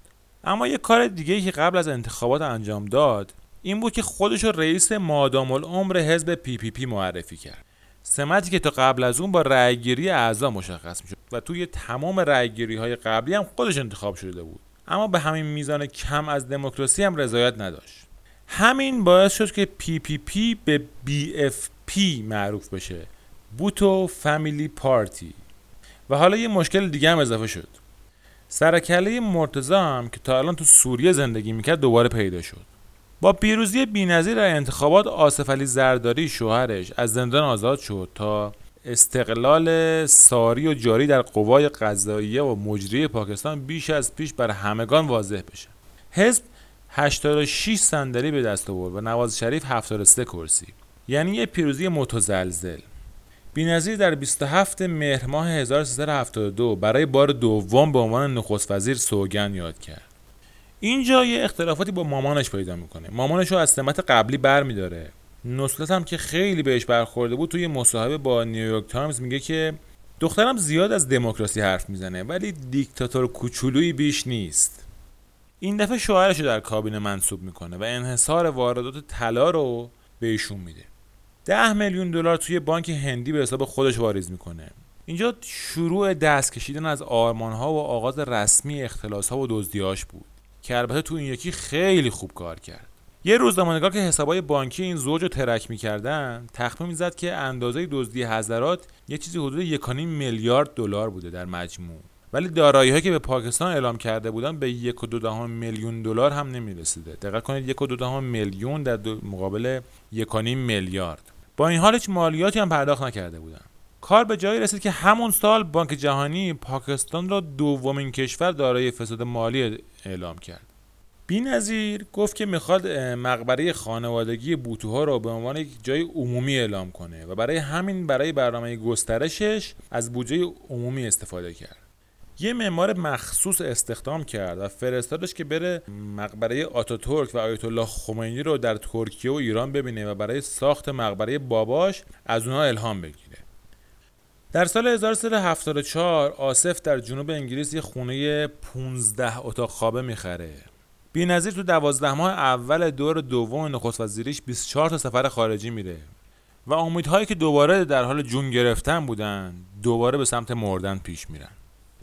اما یه کار دیگه که قبل از انتخابات انجام داد این بود که خودش رو رئیس مادام العمر حزب PPP معرفی کرد. سمتی که تا قبل از اون با رأیگیری اعضا مشخص می‌شد و توی تمام رأیگیری های قبلی هم خودش انتخاب شده بود. اما به همین میزان کم از دموکراسی هم رضایت نداشت. همین باعث شد که پی پی پی به بی اف پی معروف بشه. بوتو Family Party. و حالا یه مشکل دیگه هم اضافه شد. سر و کله مرتضی هم که تا الان تو سوریه زندگی می‌کرد دوباره پیدا شد. با پیروزی بینظیر در انتخابات آصف علی زرداری شوهرش از زندان آزاد شد تا استقلال ساری و جاری در قوای قضاییه و مجری پاکستان بیش از پیش بر همگان واضح بشه. حزب 86 صندلی به دست آورد و نواز شریف 73 کرسی. یعنی یه پیروزی متزلزل. بینظیر در 27 مهر ماه 1372 برای بار دوم به عنوان نخست وزیر سوگن یاد کرد. اینجا یه اختلافاتی با مامانش پیدا می‌کنه. مامانش رو از سمت قبلی بر میداره نصرت هم که خیلی بهش برخورده بود توی مصاحبه با نیویورک تایمز میگه که دخترم زیاد از دموکراسی حرف می‌زنه ولی دیکتاتور کوچولویی بیش نیست. این دفعه شوهرش رو در کابینه منصوب می‌کنه و انحصار واردات طلا رو بهشون میده. ده میلیون دلار توی بانک هندی به حساب خودش واریز می‌کنه. اینجا شروع دست کشیدن از آرمان ها و آغاز رسمی اختلاس ها و دزدیاش بود که البته تو این یکی خیلی خوب کار کرد. یه روزنامه‌نگار که حسابای بانکی این زوج رو ترک می‌کردن تخمین می‌زد که اندازه دزدی حضرات یه چیزی حدود 1.5 میلیارد دلار بوده در مجموع. ولی دارایی هایی که به پاکستان اعلام کرده بودن به یک و دو میلیون دلار هم نمی‌رسیده. دقت کنید یک و دو میلیون در مقابل یک میلیارد. با این حال هیچ مالیاتی هم پرداخت نکرده بودن. کار به جایی رسید که همون سال بانک جهانی پاکستان را دومین کشور دارای فساد مالی اعلام کرد. نظیر گفت که می‌خواد مقبره خانوادگی بوتوها را به عنوان یک جای عمومی اعلام کنه و برای همین برای برنامه گسترشش از بودجه عمومی استفاده کرد. یه معمار مخصوص استخدام کرد و فرستادش که بره مقبره آتاتورک و آیت الله خمینی رو در ترکیه و ایران ببینه و برای ساخت مقبره باباش از اونها الهام بگیره. در سال 1374 آصف در جنوب انگلیس یه خونه 15 اتاق خوابه می‌خره. نظیر تو دوازده ماه اول دور دوم نخست وزیریش 24 تا سفر خارجی میره و امیدهایی که دوباره در حال جون گرفتن بودن دوباره به سمت مردن پیش میرن.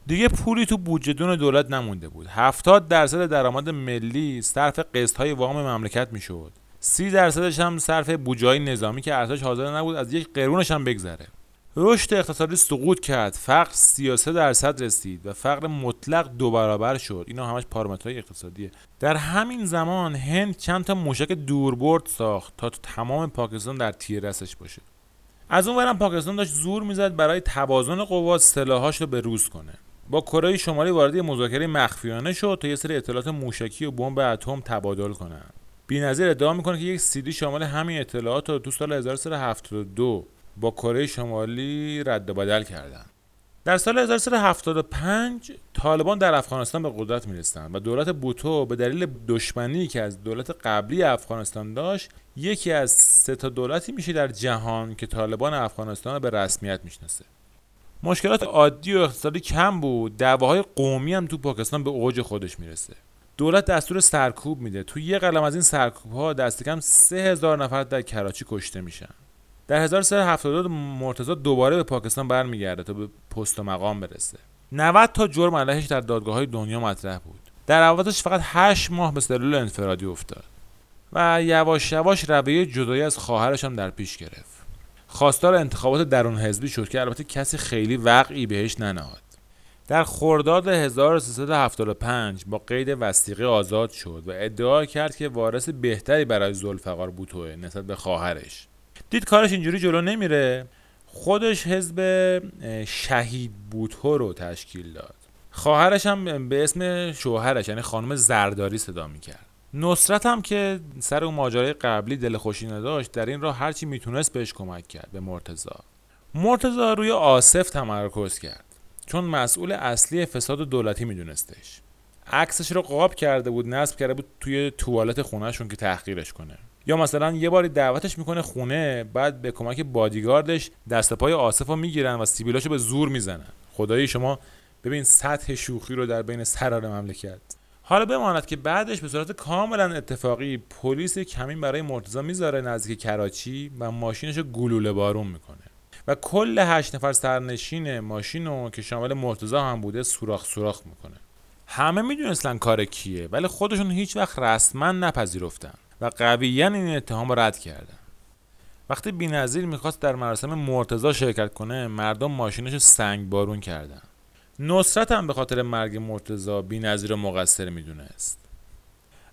دیگه پولی تو بودجه دون دولت نمونده بود. 70 درصد درآمد ملی صرف قسط های وام مملکت می‌شد. 30 درصدش هم صرف بودجه نظامی که ارتش حاضر نبود از یک قرونش هم بگذره. رشد اقتصادی سقوط کرد. فقر 33 درصد رسید و فقر مطلق دو برابر شد. اینا همش پارامترهای اقتصادیه. در همین زمان هند چند تا موشک دوربرد ساخت تا تو تمام پاکستان در تیر رسش باشه. از اون پاکستان داشت زور می‌زد برای توازن قوا سلاحاش رو به روز کنه. با کره شمالی وارد مذاکره مخفیانه شد تا یه سری اطلاعات موشکی و بمب اتم تبادل کنن. بی‌نظیر ادعا می‌کنه که یک سیدی شامل همین اطلاعات رو تو سال 1372 با کره شمالی رد و بدل کردن. در سال 1375 طالبان در افغانستان به قدرت می‌رسند و دولت بوتو به دلیل دشمنی که از دولت قبلی افغانستان داشت یکی از سه تا دولتی میشه در جهان که طالبان افغانستان به رسمیت می‌شناسه. مشکلات عادی و اقتصادی کم بود. دعواهای قومی هم تو پاکستان به اوج خودش می‌رسه. دولت دستور سرکوب میده. تو یه قلم از این سرکوب ها دست کم سه هزار نفر در کراچی کشته میشن. در 1372 مرتضی دوباره به پاکستان برمیگرده تا به پست و مقام برسه. 90 تا جرم علیهش در دادگاه های دنیا مطرح بود. در عوضش فقط 8 ماه به سلول انفرادی افتاد و یواش یواش رویه جدایی از خواهرش هم در پیش گرفت. خواستار انتخابات درون حزبی شد که البته کسی خیلی وقعی بهش ننهاد. در خرداد 1375 با قید وسیقه آزاد شد و ادعا کرد که وارث بهتری برای زلفقار بوتوه نسبت به خواهرش. دید کارش اینجوری جلو نمیره. خودش حزب شهید بوتو رو تشکیل داد. خواهرش هم به اسم شوهرش یعنی خانم زرداری صدا می‌کرد. نصرت هم که سر اون ماجرای قبلی دل خوشی نداشت در این راه هرچی می‌تونست بهش کمک کرد به مرتزا مرتزا روی آصف تمرکز کرد چون مسئول اصلی فساد دولتی میدونستش. عکسش رو قاب کرده بود نصب کرده بود توی توالت خونهشون که تحقیرش کنه. یا مثلا یه باری دعوتش می‌کنه خونه بعد به کمک بادیگاردش دست پای آصف رو می‌گیرن و سیبیلاشو به زور می‌زنن. خدایی شما ببین سطح شوخی رو در بین سرار مملکت. حالا بماند که بعدش به صورت کاملا اتفاقی پلیس کمین برای مرتضی می‌ذاره نزدیک کراچی و ماشینش رو گلوله بارون می‌کنه. و کل هشت نفر سرنشین ماشین رو که شامل مرتضی هم بوده سوراخ سوراخ می‌کنه. همه می‌دونستن کار کیه ولی خودشون هیچ وقت رسما نپذیرفتن و قویا این اتهام رد کردن. وقتی بینظیر می‌خواست در مراسم مرتضی شرکت کنه مردم ماشینش رو سنگ بارون کردن. نصرت هم به خاطر مرگ مرتضی بینظیر مقصر می‌دونست.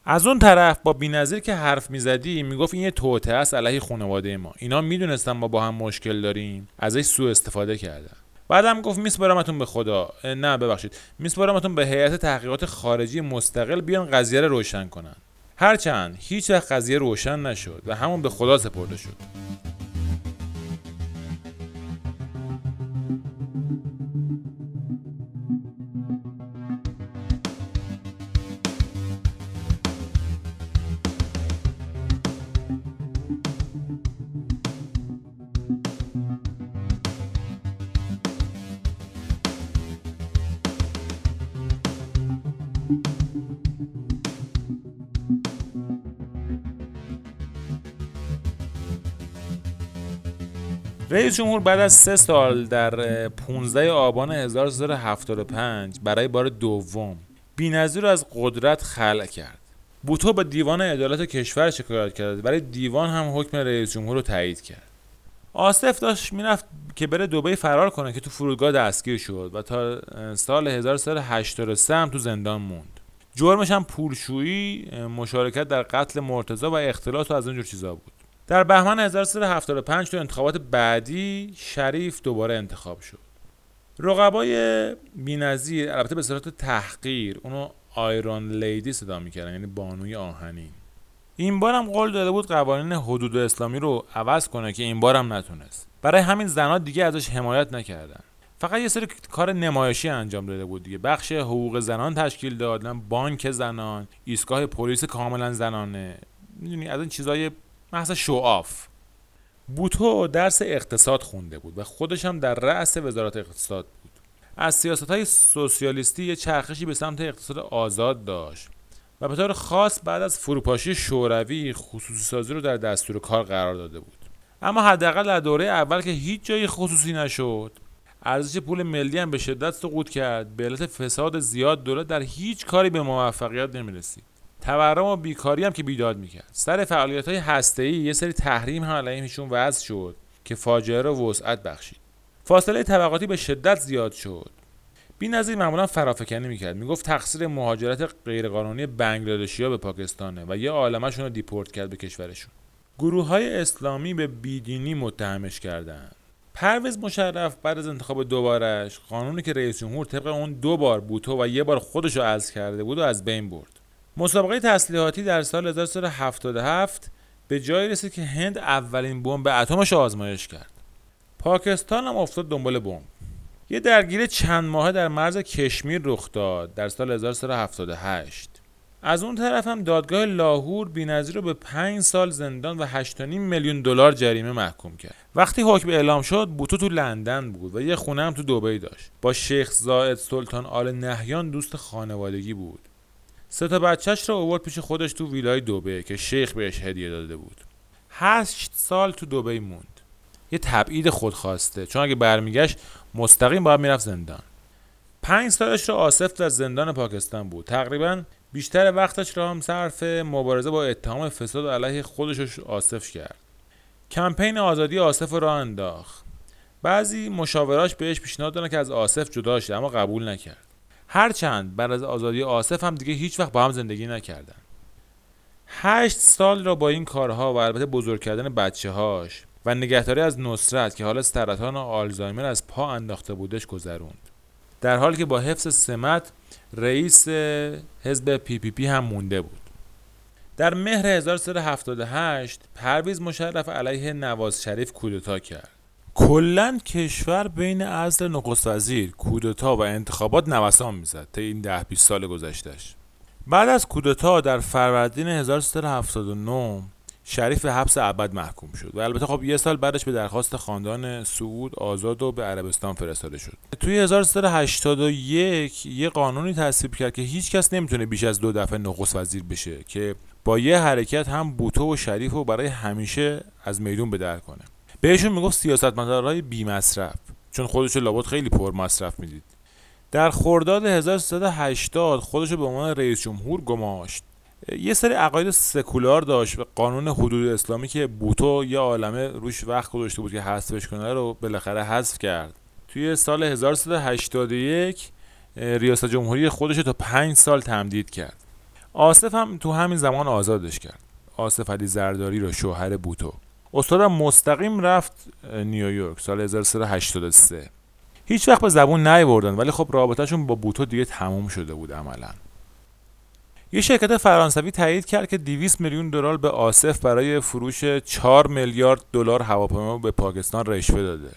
از اون طرف با بینظیر که حرف می‌زدی می‌گفت این یه توته است علیه خانواده ما. اینا می‌دونستن ما با هم مشکل داریم. ازش سوء استفاده کردن. بعدم گفت میسپارمتون به خدا. نه ببخشید. میسپارمتون به هیئت تحقیقات خارجی مستقل بیان قضیه رو روشن کنن. هرچند هیچ قضیه روشن نشد و همون به خدا سپرده شد. رئیس جمهور بعد از سه سال در 15 آبان 1375 برای بار دوم بینظیر از قدرت خلع کرد. بوتو به دیوان عدالت کشور شکایت کرد. برای دیوان هم حکم رئیس جمهور رو تایید کرد. آصف داشت می‌رفت که بره دوبه فرار کنه که تو فرودگاه دستگیر شد و تا سال 1383 هم تو زندان موند. جرمش هم پولشویی مشارکت در قتل مرتضی و اختلاس و از اینجور چیزا بود. در بهمن 1375 تو انتخابات بعدی شریف دوباره انتخاب شد. رقبای بینظیر البته به صورت تحقیر اونو آیرون لیدی صدا می‌کردن یعنی بانوی آهنین. این بار هم قول داده بود قوانین حدود اسلامی رو عوض کنه که این بار هم نتونست. برای همین زنها دیگه ازش حمایت نکردن. فقط یه سری کار نمایشی انجام داده بود دیگه. بخش حقوق زنان تشکیل دادن بانک زنان ایستگاه پلیس کاملا زنانه. می‌دونی از این چیزای محض شوآف بوتو درس اقتصاد خونده بود و خودش هم در رأس وزارت اقتصاد بود. از سیاست های سوسیالیستی یه چرخشی به سمت اقتصاد آزاد داشت و به طور خاص بعد از فروپاشی شوروی خصوصی سازی رو در دستور کار قرار داده بود. اما حداقل در دوره اول که هیچ جای خصوصی نشد ارزش پول ملی هم به شدت سقوط کرد. به علت فساد زیاد دولت در هیچ کاری به موفقیت نمی‌رسید. تورم و بیکاری هم که بیداد می‌کرد. سر فعالیت های هسته ای یه سری تحریم هم علیهشون وضع شد که فاجعه رو وسعت بخشید. فاصله طبقاتی به شدت زیاد شد. نظیر معمولا فرافکنی می‌کرد. می‌گفت تقصیر مهاجرت غیرقانونی بنگلادشی ها به پاکستانه و یه عالمشون رو دیپورت کرد به کشورشون. گروه های اسلامی به بیدینی متهمش کردند. پرویز مشرف بعد از انتخاب دوبارش قانونی که رئیس جمهور طبق اون دو بار بوتو و یه بار خودش رو کرده بود و از بین برد. مسابقه تسلیحاتی در سال 1377 به جایی رسید که هند اولین بمب اتمش آزمایش کرد. پاکستان هم افتاد دنبال بمب. یه درگیری چند ماهه در مرز کشمیر رخ داد در سال 1378 از اون طرف هم دادگاه لاهور بینظیر رو به 5 سال زندان و 8.5 میلیون دلار جریمه محکوم کرد وقتی حکم اعلام شد بوتو تو لندن بود و یه خونه هم تو دبی داشت با شیخ زاید سلطان آل نهیان دوست خانوادگی بود سه تا بچهش رو آورد پیش خودش تو ویلای دبی که شیخ بهش هدیه داده بود. هشت سال تو دبی موند. یه تبعید خودخواسته. چون اگه برمیگشت مستقیم باید می‌رفت زندان. پنج سالش رو آصف در زندان پاکستان بود. تقریبا بیشتر وقتش را هم صرف مبارزه با اتهام فساد علیه خودش آصف کرد. کمپین آزادی آصف را انداخت. بعضی مشاوراش بهش پیشنهاد دادن که از آصف جدا شه اما قبول نکرد. هرچند بعد از آزادی آصف هم دیگه هیچ وقت با هم زندگی نکردن. هشت سال را با این کارها و البته بزرگ کردن بچه هاش و نگهداری از نصرت که حالا سرطان و آلزایمر از پا انداخته بودش گذروند. در حالی که با حفظ سمت رئیس حزب PPP هم مونده بود. در مهر 1378 پرویز مشرف علیه نواز شریف کودتا کرد. کلا کشور بین عزل نخست وزیر کودتا و انتخابات نوسان می‌زد تا این ده 20 سال گذشتهش بعد از کودتا در فروردین 1379 شریف به حبس ابد محکوم شد و البته خب یه سال بعدش به درخواست خاندان سعود آزاد و به عربستان فرستاده شد. توی 1381 یه قانونی تصویب کرد که هیچ کس نمی‌تونه بیش از دو دفعه نخست وزیر بشه که با یه حرکت هم بوتو و شریف رو برای همیشه از میدون به کنه. بهشون می‌گفت سیاستمدارای بی مصرف چون خودش لابد خیلی پر مصرف می‌دید. در خرداد 1380 خودش به عنوان رئیس جمهور گماشت. یه سری عقاید سکولار داشت و قانون حدود اسلامی که بوتو یه عالمه روش وقت گذاشته بود که حذفش کنه رو بالاخره حذف کرد. توی سال 1381 ریاست جمهوری خودش تا پنج سال تمدید کرد. آصف هم تو همین زمان آزادش کرد. آصف علی زرداری رو شوهر بوتو. استادم مستقیم رفت نیویورک سال 1383 هیچ وقت به زبون نیوردن ولی خب رابطهشون با بوتو دیگه تموم شده بود عملا یه شرکت فرانسوی تایید کرد که 200 میلیون دلار به آصف برای فروش 4 میلیارد دلار هواپیما به پاکستان رشوه داده.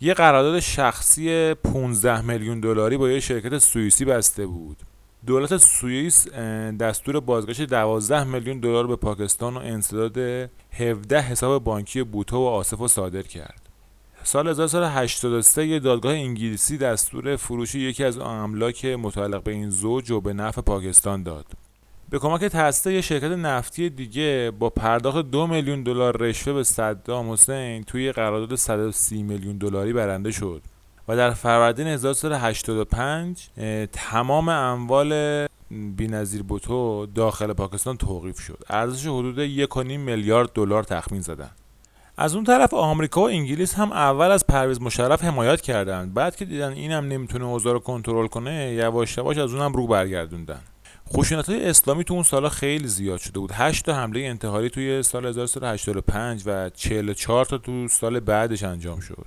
یه قرارداد شخصی 15 میلیون دلاری با یه شرکت سوئیسی بسته بود. دولت سوئیس دستور بازگشت 12 میلیون دلار به پاکستان و انسداد 17 حساب بانکی بوتو و آصف رو صادر کرد. سال 1983 یه دادگاه انگلیسی دستور فروش یکی از املاک متعلق به این زوج و به نفع پاکستان داد. به کمک تاسیس یه شرکت نفتی دیگه با پرداخت دو میلیون دلار رشوه به صدام حسین توی قرارداد 130 میلیون دلاری برنده شد و در فروردین 1985 تمام اموال بینظیر بوتو داخل پاکستان توقیف شد. ارزش حدود 1.5 میلیارد دلار تخمین زدن. از اون طرف آمریکا و انگلیس هم اول از پرویز مشرف حمایت کردند. بعد که دیدن اینم نمی‌تونه اوضاع رو کنترل کنه یواش یواش از اونم رو برگردوندن. خشونت های اسلامی تو اون سالا خیلی زیاد شده بود. 8 تا حمله انتحاری توی سال 1385 و 44 تا تو سال بعدش انجام شد.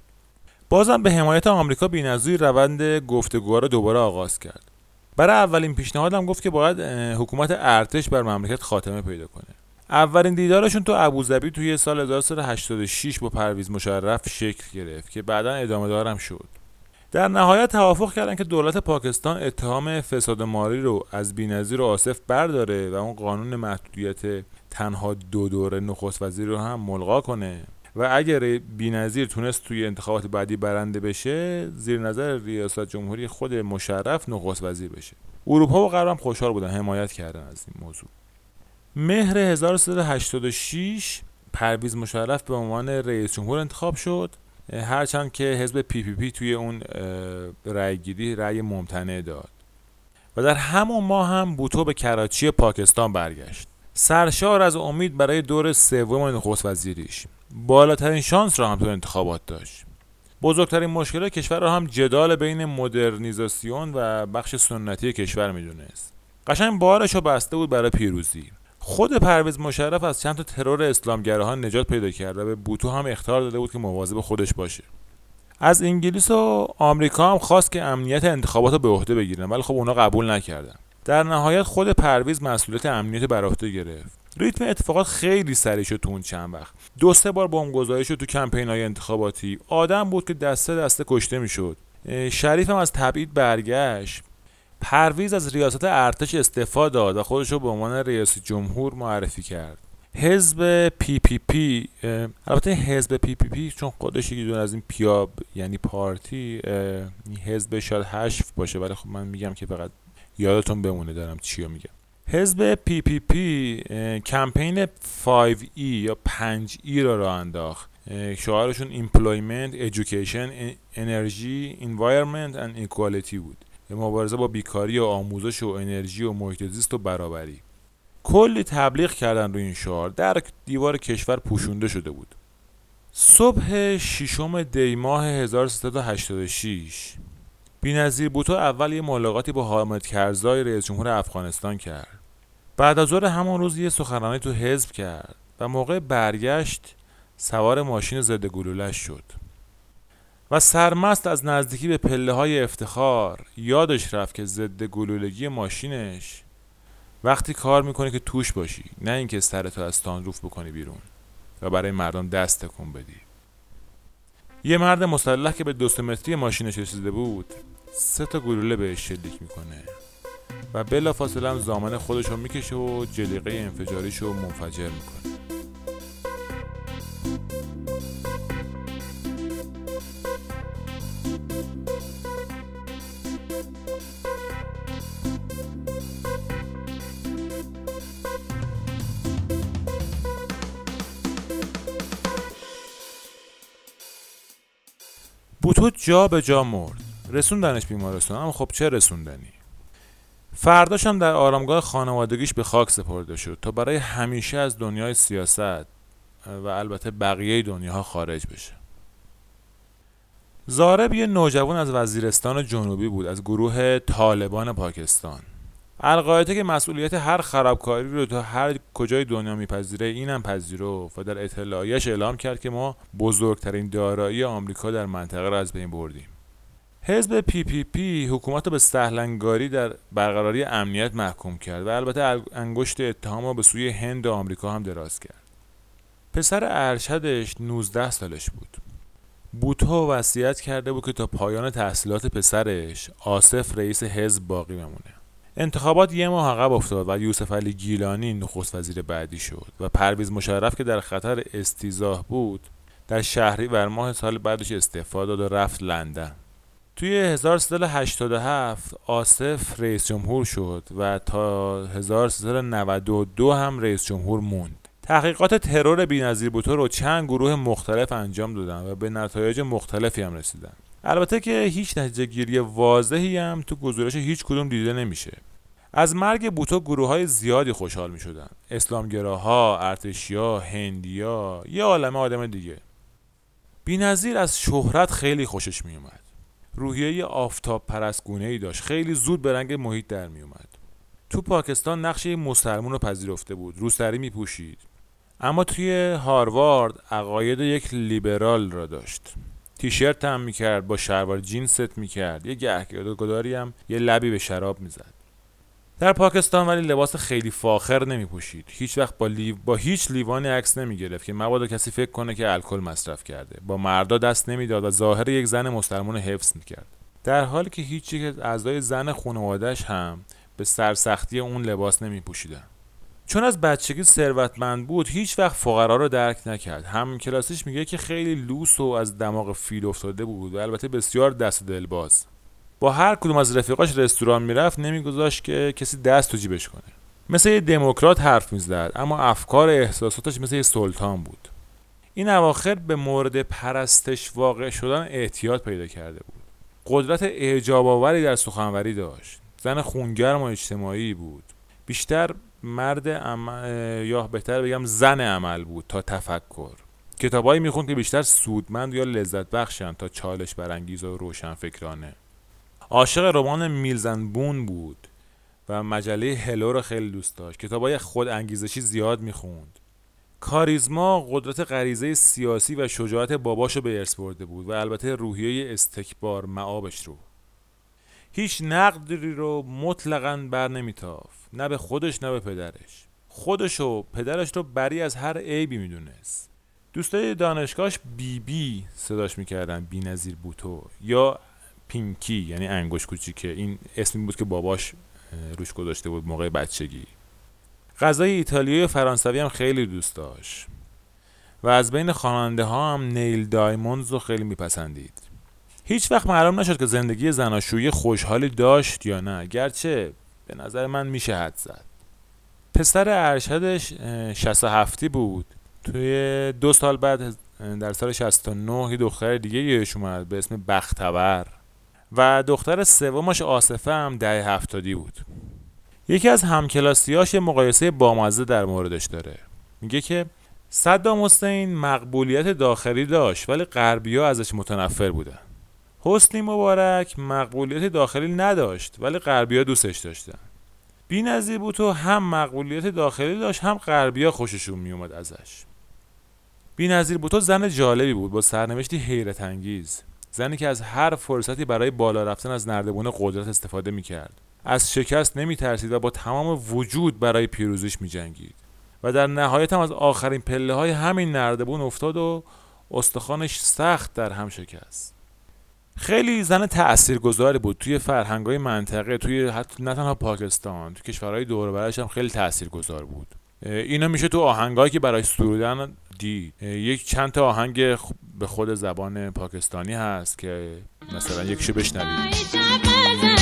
بازم به حمایت آمریکا بینظیر روند گفتگوها رو دوباره آغاز کرد. برای اولین پیشنهادم گفت که باید حکومت ارتش بر مملکت خاتمه پیدا کنه. اولین دیدارشون تو ابوظبی توی سال 1386 با پرویز مشرف شکل گرفت که بعدا ادامه دارم شد. در نهایت توافق کردن که دولت پاکستان اتهام فساد مالی رو از بینظیر و آصف برداره و اون قانون محدودیت تنها دو دوره نخست وزیر رو هم ملغا کنه. و اگر بینظیر تونست توی انتخابات بعدی برنده بشه زیر نظر ریاست جمهوری خود مشرف نخست وزیر بشه. اروپا و غرب هم خوشحال بودن حمایت کردن از این موضوع. مهر 1386 پرویز مشرف به عنوان رئیس جمهور انتخاب شد. هرچند که حزب PPP توی اون رأی گیری رأی ممتنع داد. و در همون ماه هم بوتو به کراچی پاکستان برگشت. سرشار از امید برای دور سوم نخست وزیریش. بالاترین شانس را هم تو انتخابات داشت. بزرگترین مشکل کشور را هم جدال بین مدرنیزاسیون و بخش سنتی کشور می‌دونست. قشنگ بارش رو بسته بود برای پیروزی. خود پرویز مشرف از چند تا ترور اسلامگراها نجات پیدا کرد و به بوتو هم اختار داده بود که مواظب خودش باشه. از انگلیس و آمریکا هم خواست که امنیت انتخابات رو به عهده بگیرن ولی خب اونا قبول نکردن. در نهایت خود پرویز مسئولیت امنیت بر عهده گرفت. ریتم اتفاقات خیلی سریع شد تو اون چند وقت. دو سه بار بمبگذاری شد تو کمپین های انتخاباتی. آدم بود که دسته دسته کشته می‌شد. شریف هم از تبعید برگشت. پرویز از ریاست ارتش استعفا داد و خودش رو به عنوان رئیس جمهور معرفی کرد. حزب پی پی پی البته حزب پی پی پی چون خودش یکی دون از این P ها یعنی party حزب شاید حشو باشه ولی خب من میگم که فقط یادتون بمونه دارم چی میگم. حزب PPP کمپین 5E یا 5E را راه انداخت. شعارشون Employment, Education, Energy, Environment and Equality بود. مبارزه با بیکاری و آموزش و انرژی و محیط زیست و برابری. کلی تبلیغ کردن روی این شعار در دیوار کشور پوشونده شده بود. صبح ششم دی ماه 1386 بینظیر بوتو اول یه ملاقاتی با حامد کرزای رئیس جمهور افغانستان کرد. بعد از ظهر همون روز یه سخنرانی تو حزب کرد و موقع برگشت سوار ماشین ضد گلولش شد. و سرمست از نزدیکی به پله های افتخار یادش رفت که ضد گلولگی ماشینش وقتی کار می‌کنه که توش باشی نه اینکه سرتو از تانروف بکنی بیرون و برای مردم دست تکون بدی. یه مرد مسلح که به دوست متری ماشینش رسیده بود سه تا گلوله بهش شلیک می‌کنه. و بلا فاصله هم زامن خودش رو می‌کشه و جلیقه انفجاریش رو منفجر می‌کنه. بوتو جا به جا مرد. رسوندنش بیمارستان اما خب چه رسوندنی؟ فرداش هم در آرامگاه خانوادگیش به خاک سپرده شد تا برای همیشه از دنیای سیاست و البته بقیه دنیاها خارج بشه. زارب یه نوجوان از وزیرستان جنوبی بود از گروه طالبان پاکستان. القاعده که مسئولیت هر خرابکاری رو تا هر کجای دنیا میپذیره اینم پذیرفت و در اطلاعیش اعلام کرد که ما بزرگترین دارایی آمریکا در منطقه را از بین بردیم. حزب PPP حکومت به سهلنگاری در برقراری امنیت محکوم کرد و البته انگشت اتهام رو به سوی هند و آمریکا هم دراز کرد. پسر ارشدش 19 سالش بود. بوتو وصیت کرده بود که تا پایان تحصیلات پسرش آصف رئیس حزب باقی بمونه. انتخابات یه ماه عقب افتاد و یوسف علی گیلانی نخست وزیر بعدی شد و پرویز مشرف که در خطر استیضاح بود در شهری ور ماه سال بعدش استعفا داد و رفت لندن. توی 1387 آصف رئیس جمهور شد و تا 1392 هم رئیس جمهور موند. تحقیقات ترور بینظیر بوتو رو چند گروه مختلف انجام دادن و به نتایج مختلفی هم رسیدن. البته که هیچ نتیجه گیری واضحی هم تو گزارش هیچ کدوم دیده نمیشه. از مرگ بوتو گروه های زیادی خوشحال می شدن اسلامگراها، ارتشیا، هندیا، یه عالمه آدم دیگه. بینظیر از شهرت خیلی خوشش می اومد روحیه آفتاب پرستگونه ای داشت. خیلی زود به رنگ محیط در می اومد تو پاکستان نقشه مسلمون رو پذیرفته بود. روسری می پوشید اما توی هاروارد عقاید یک لیبرال را داشت. تیشرت هم می‌کرد با شلوار جین ست می‌کرد. یه گهگداری هم یه لبی به شراب می‌زد. در پاکستان ولی لباس خیلی فاخر نمی پوشید هیچ وقت با, لیو... با هیچ لیوانی عکس نمی گرفت که مبادا کسی فکر کنه که الکل مصرف کرده. با مردا دست نمی‌داد و ظاهر یک زن مسلمان حفظ می‌کرد. در حالی که هیچ یک از اعضای زن خانوادهش هم به سرسختی اون لباس نمی پوشیدن چون از بچگی ثروتمند بود هیچ وقت فقرا رو درک نکرد. هم کلاسیش میگه که خیلی لوس و از دماغ فیل افتاده بود و البته بسیار دست دلباز. با هر کدوم از رفیقاش رستوران می‌رفت نمیگذاشت که کسی دست تو جیبش کنه. مثل یه دموکرات حرف می‌زد اما افکار احساساتش مثل یه سلطان بود. این اواخر به مورد پرستش واقع شدن احتیاط پیدا کرده بود. قدرت اعجاب آوری در سخنوری داشت. زن خونگرم و اجتماعی بود. بیشتر مرد عمل یا بهتر بگم زن عمل بود تا تفکر. کتابایی می‌خوند که بیشتر سودمند یا لذت بخشن تا چالش برانگیز و روشن فکرانه عاشق رمان میلزن بون بود و مجله هلو رو خیلی دوست داشت. کتابای خود انگیزشی زیاد می‌خوند. کاریزما قدرت غریزه سیاسی و شجاعت باباشو به ارث برده بود و البته روحیه استکبار معابش رو. هیچ نقدی رو مطلقا بر نمیتاف نه به خودش نه به پدرش. خودش و پدرش رو بری از هر عیبی می‌دونست. دوستای دانشگاهش بی بی صداش می‌کردن بی نظیر بوتو یا پینکی یعنی انگوش کوچیکه. این اسمی بود که باباش روش گذاشته بود موقع بچگی. غذای ایتالیایی و فرانسوی هم خیلی دوست داشت. و از بین خواننده ها هم نیل دایموندز رو خیلی میپسندید. هیچ وقت معلوم نشد که زندگی زناشویی خوشحالی داشت یا نه. گرچه به نظر من میشه حد زد. پسر ارشدش 67 بود. توی دو سال بعد در سال 69 یه دختر دیگه یهش اومد به اسم بختور و دختر سومش آصفه هم ده هفتادی بود. یکی از همکلاسیاش یه مقایسه بامزه در موردش داره. میگه که صدام حسین مقبولیت داخلی داشت ولی غربی ها ازش متنفر بودن. حسنی مبارک مقبولیت داخلی نداشت ولی غربی ها دوستش داشتن. بی نظیر بوتو هم مقبولیت داخلی داشت هم غربی ها خوششون میومد ازش. بی نظیر بوتو زن جالبی بود با سرنوشتی حیرت انگیز. زنی که از هر فرصتی برای بالا رفتن از نردبون قدرت استفاده می‌کرد. از شکست نمیترسید و با تمام وجود برای پیروزیش میجنگید. و در نهایت هم از آخرین پله های همین نردبون افتاد و استخوانش سخت در هم شکست. خیلی زن تاثیرگذاری بود توی فرهنگ های منطقه توی حتی نه تنها پاکستان توی کشورهای دور هم خیلی تاثیرگذار بود. اینا میشه تو آهنگایی که برای سرودن دید. یک چند تا آهنگ به خود زبان پاکستانی هست که مثلا یکشو بشنوید.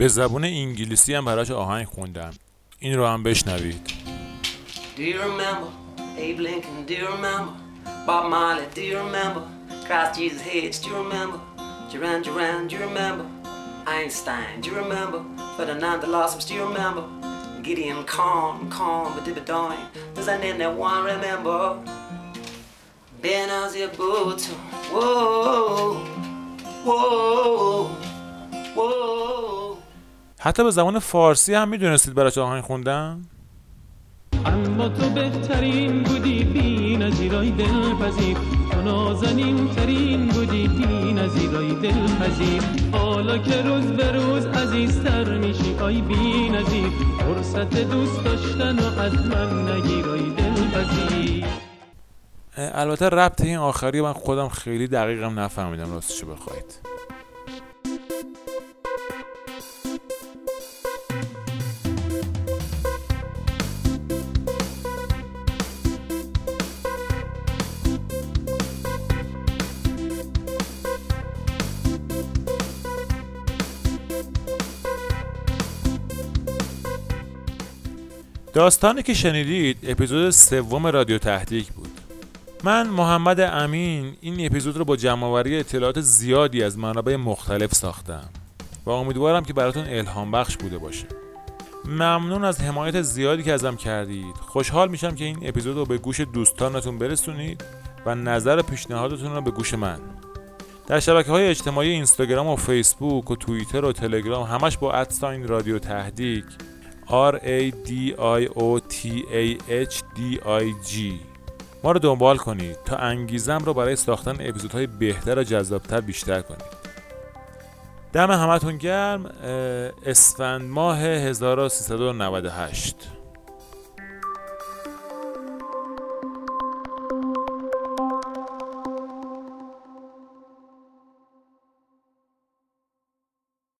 به زبون انگلیسی هم براش آهنگ خوندم این رو هم بشنوید Do you remember Abe Lincoln? Do you remember Bob Marley? Do you remember Christ Jesus Hitch? Do you remember Duran Duran? Do you remember Einstein? Do you remember Ferdinand the Lost? Do you remember Gideon Corn? Corn, but did doing? Does anyone remember Benazir Bhutto? Whoa, whoa, whoa حتی به زبان فارسی هم می‌دونستید براش آهنگ خوندم اما تو بهترین بودی بی نظیرای دلپذیر. تو نازنین ترین بودی بی نظیرای دلپذیر. حالا که روز به روز عزیزتر میشی آی بی نظیر. فرصت دوست داشتن و از من نگیرای دلپذیر. البته ربط این آخری من خودم خیلی دقیقم نفهمیدم راستشو بخواید. داستانی که شنیدید اپیزود سوم رادیو تهدیک بود. من محمد امین این اپیزود رو با جمعآوری اطلاعات زیادی از منابع مختلف ساختم و امیدوارم که براتون الهام بخش بوده باشه. ممنون از حمایت زیادی که ازم کردید. خوشحال میشم که این اپیزود رو به گوش دوستانتون برسونید و نظر و پیشنهادتون رو به گوش من. در شبکه های اجتماعی اینستاگرام و فیسبوک و توییتر و تلگرام همش با ادساین رادیو تهدیک R A D I O T A H D I G. ما رو دنبال کنید تا انگیزم رو برای ساختن اپیزودهای بهتر و جذابتر بیشتر کنید. دم همتون گرم. اسفند ماه 1398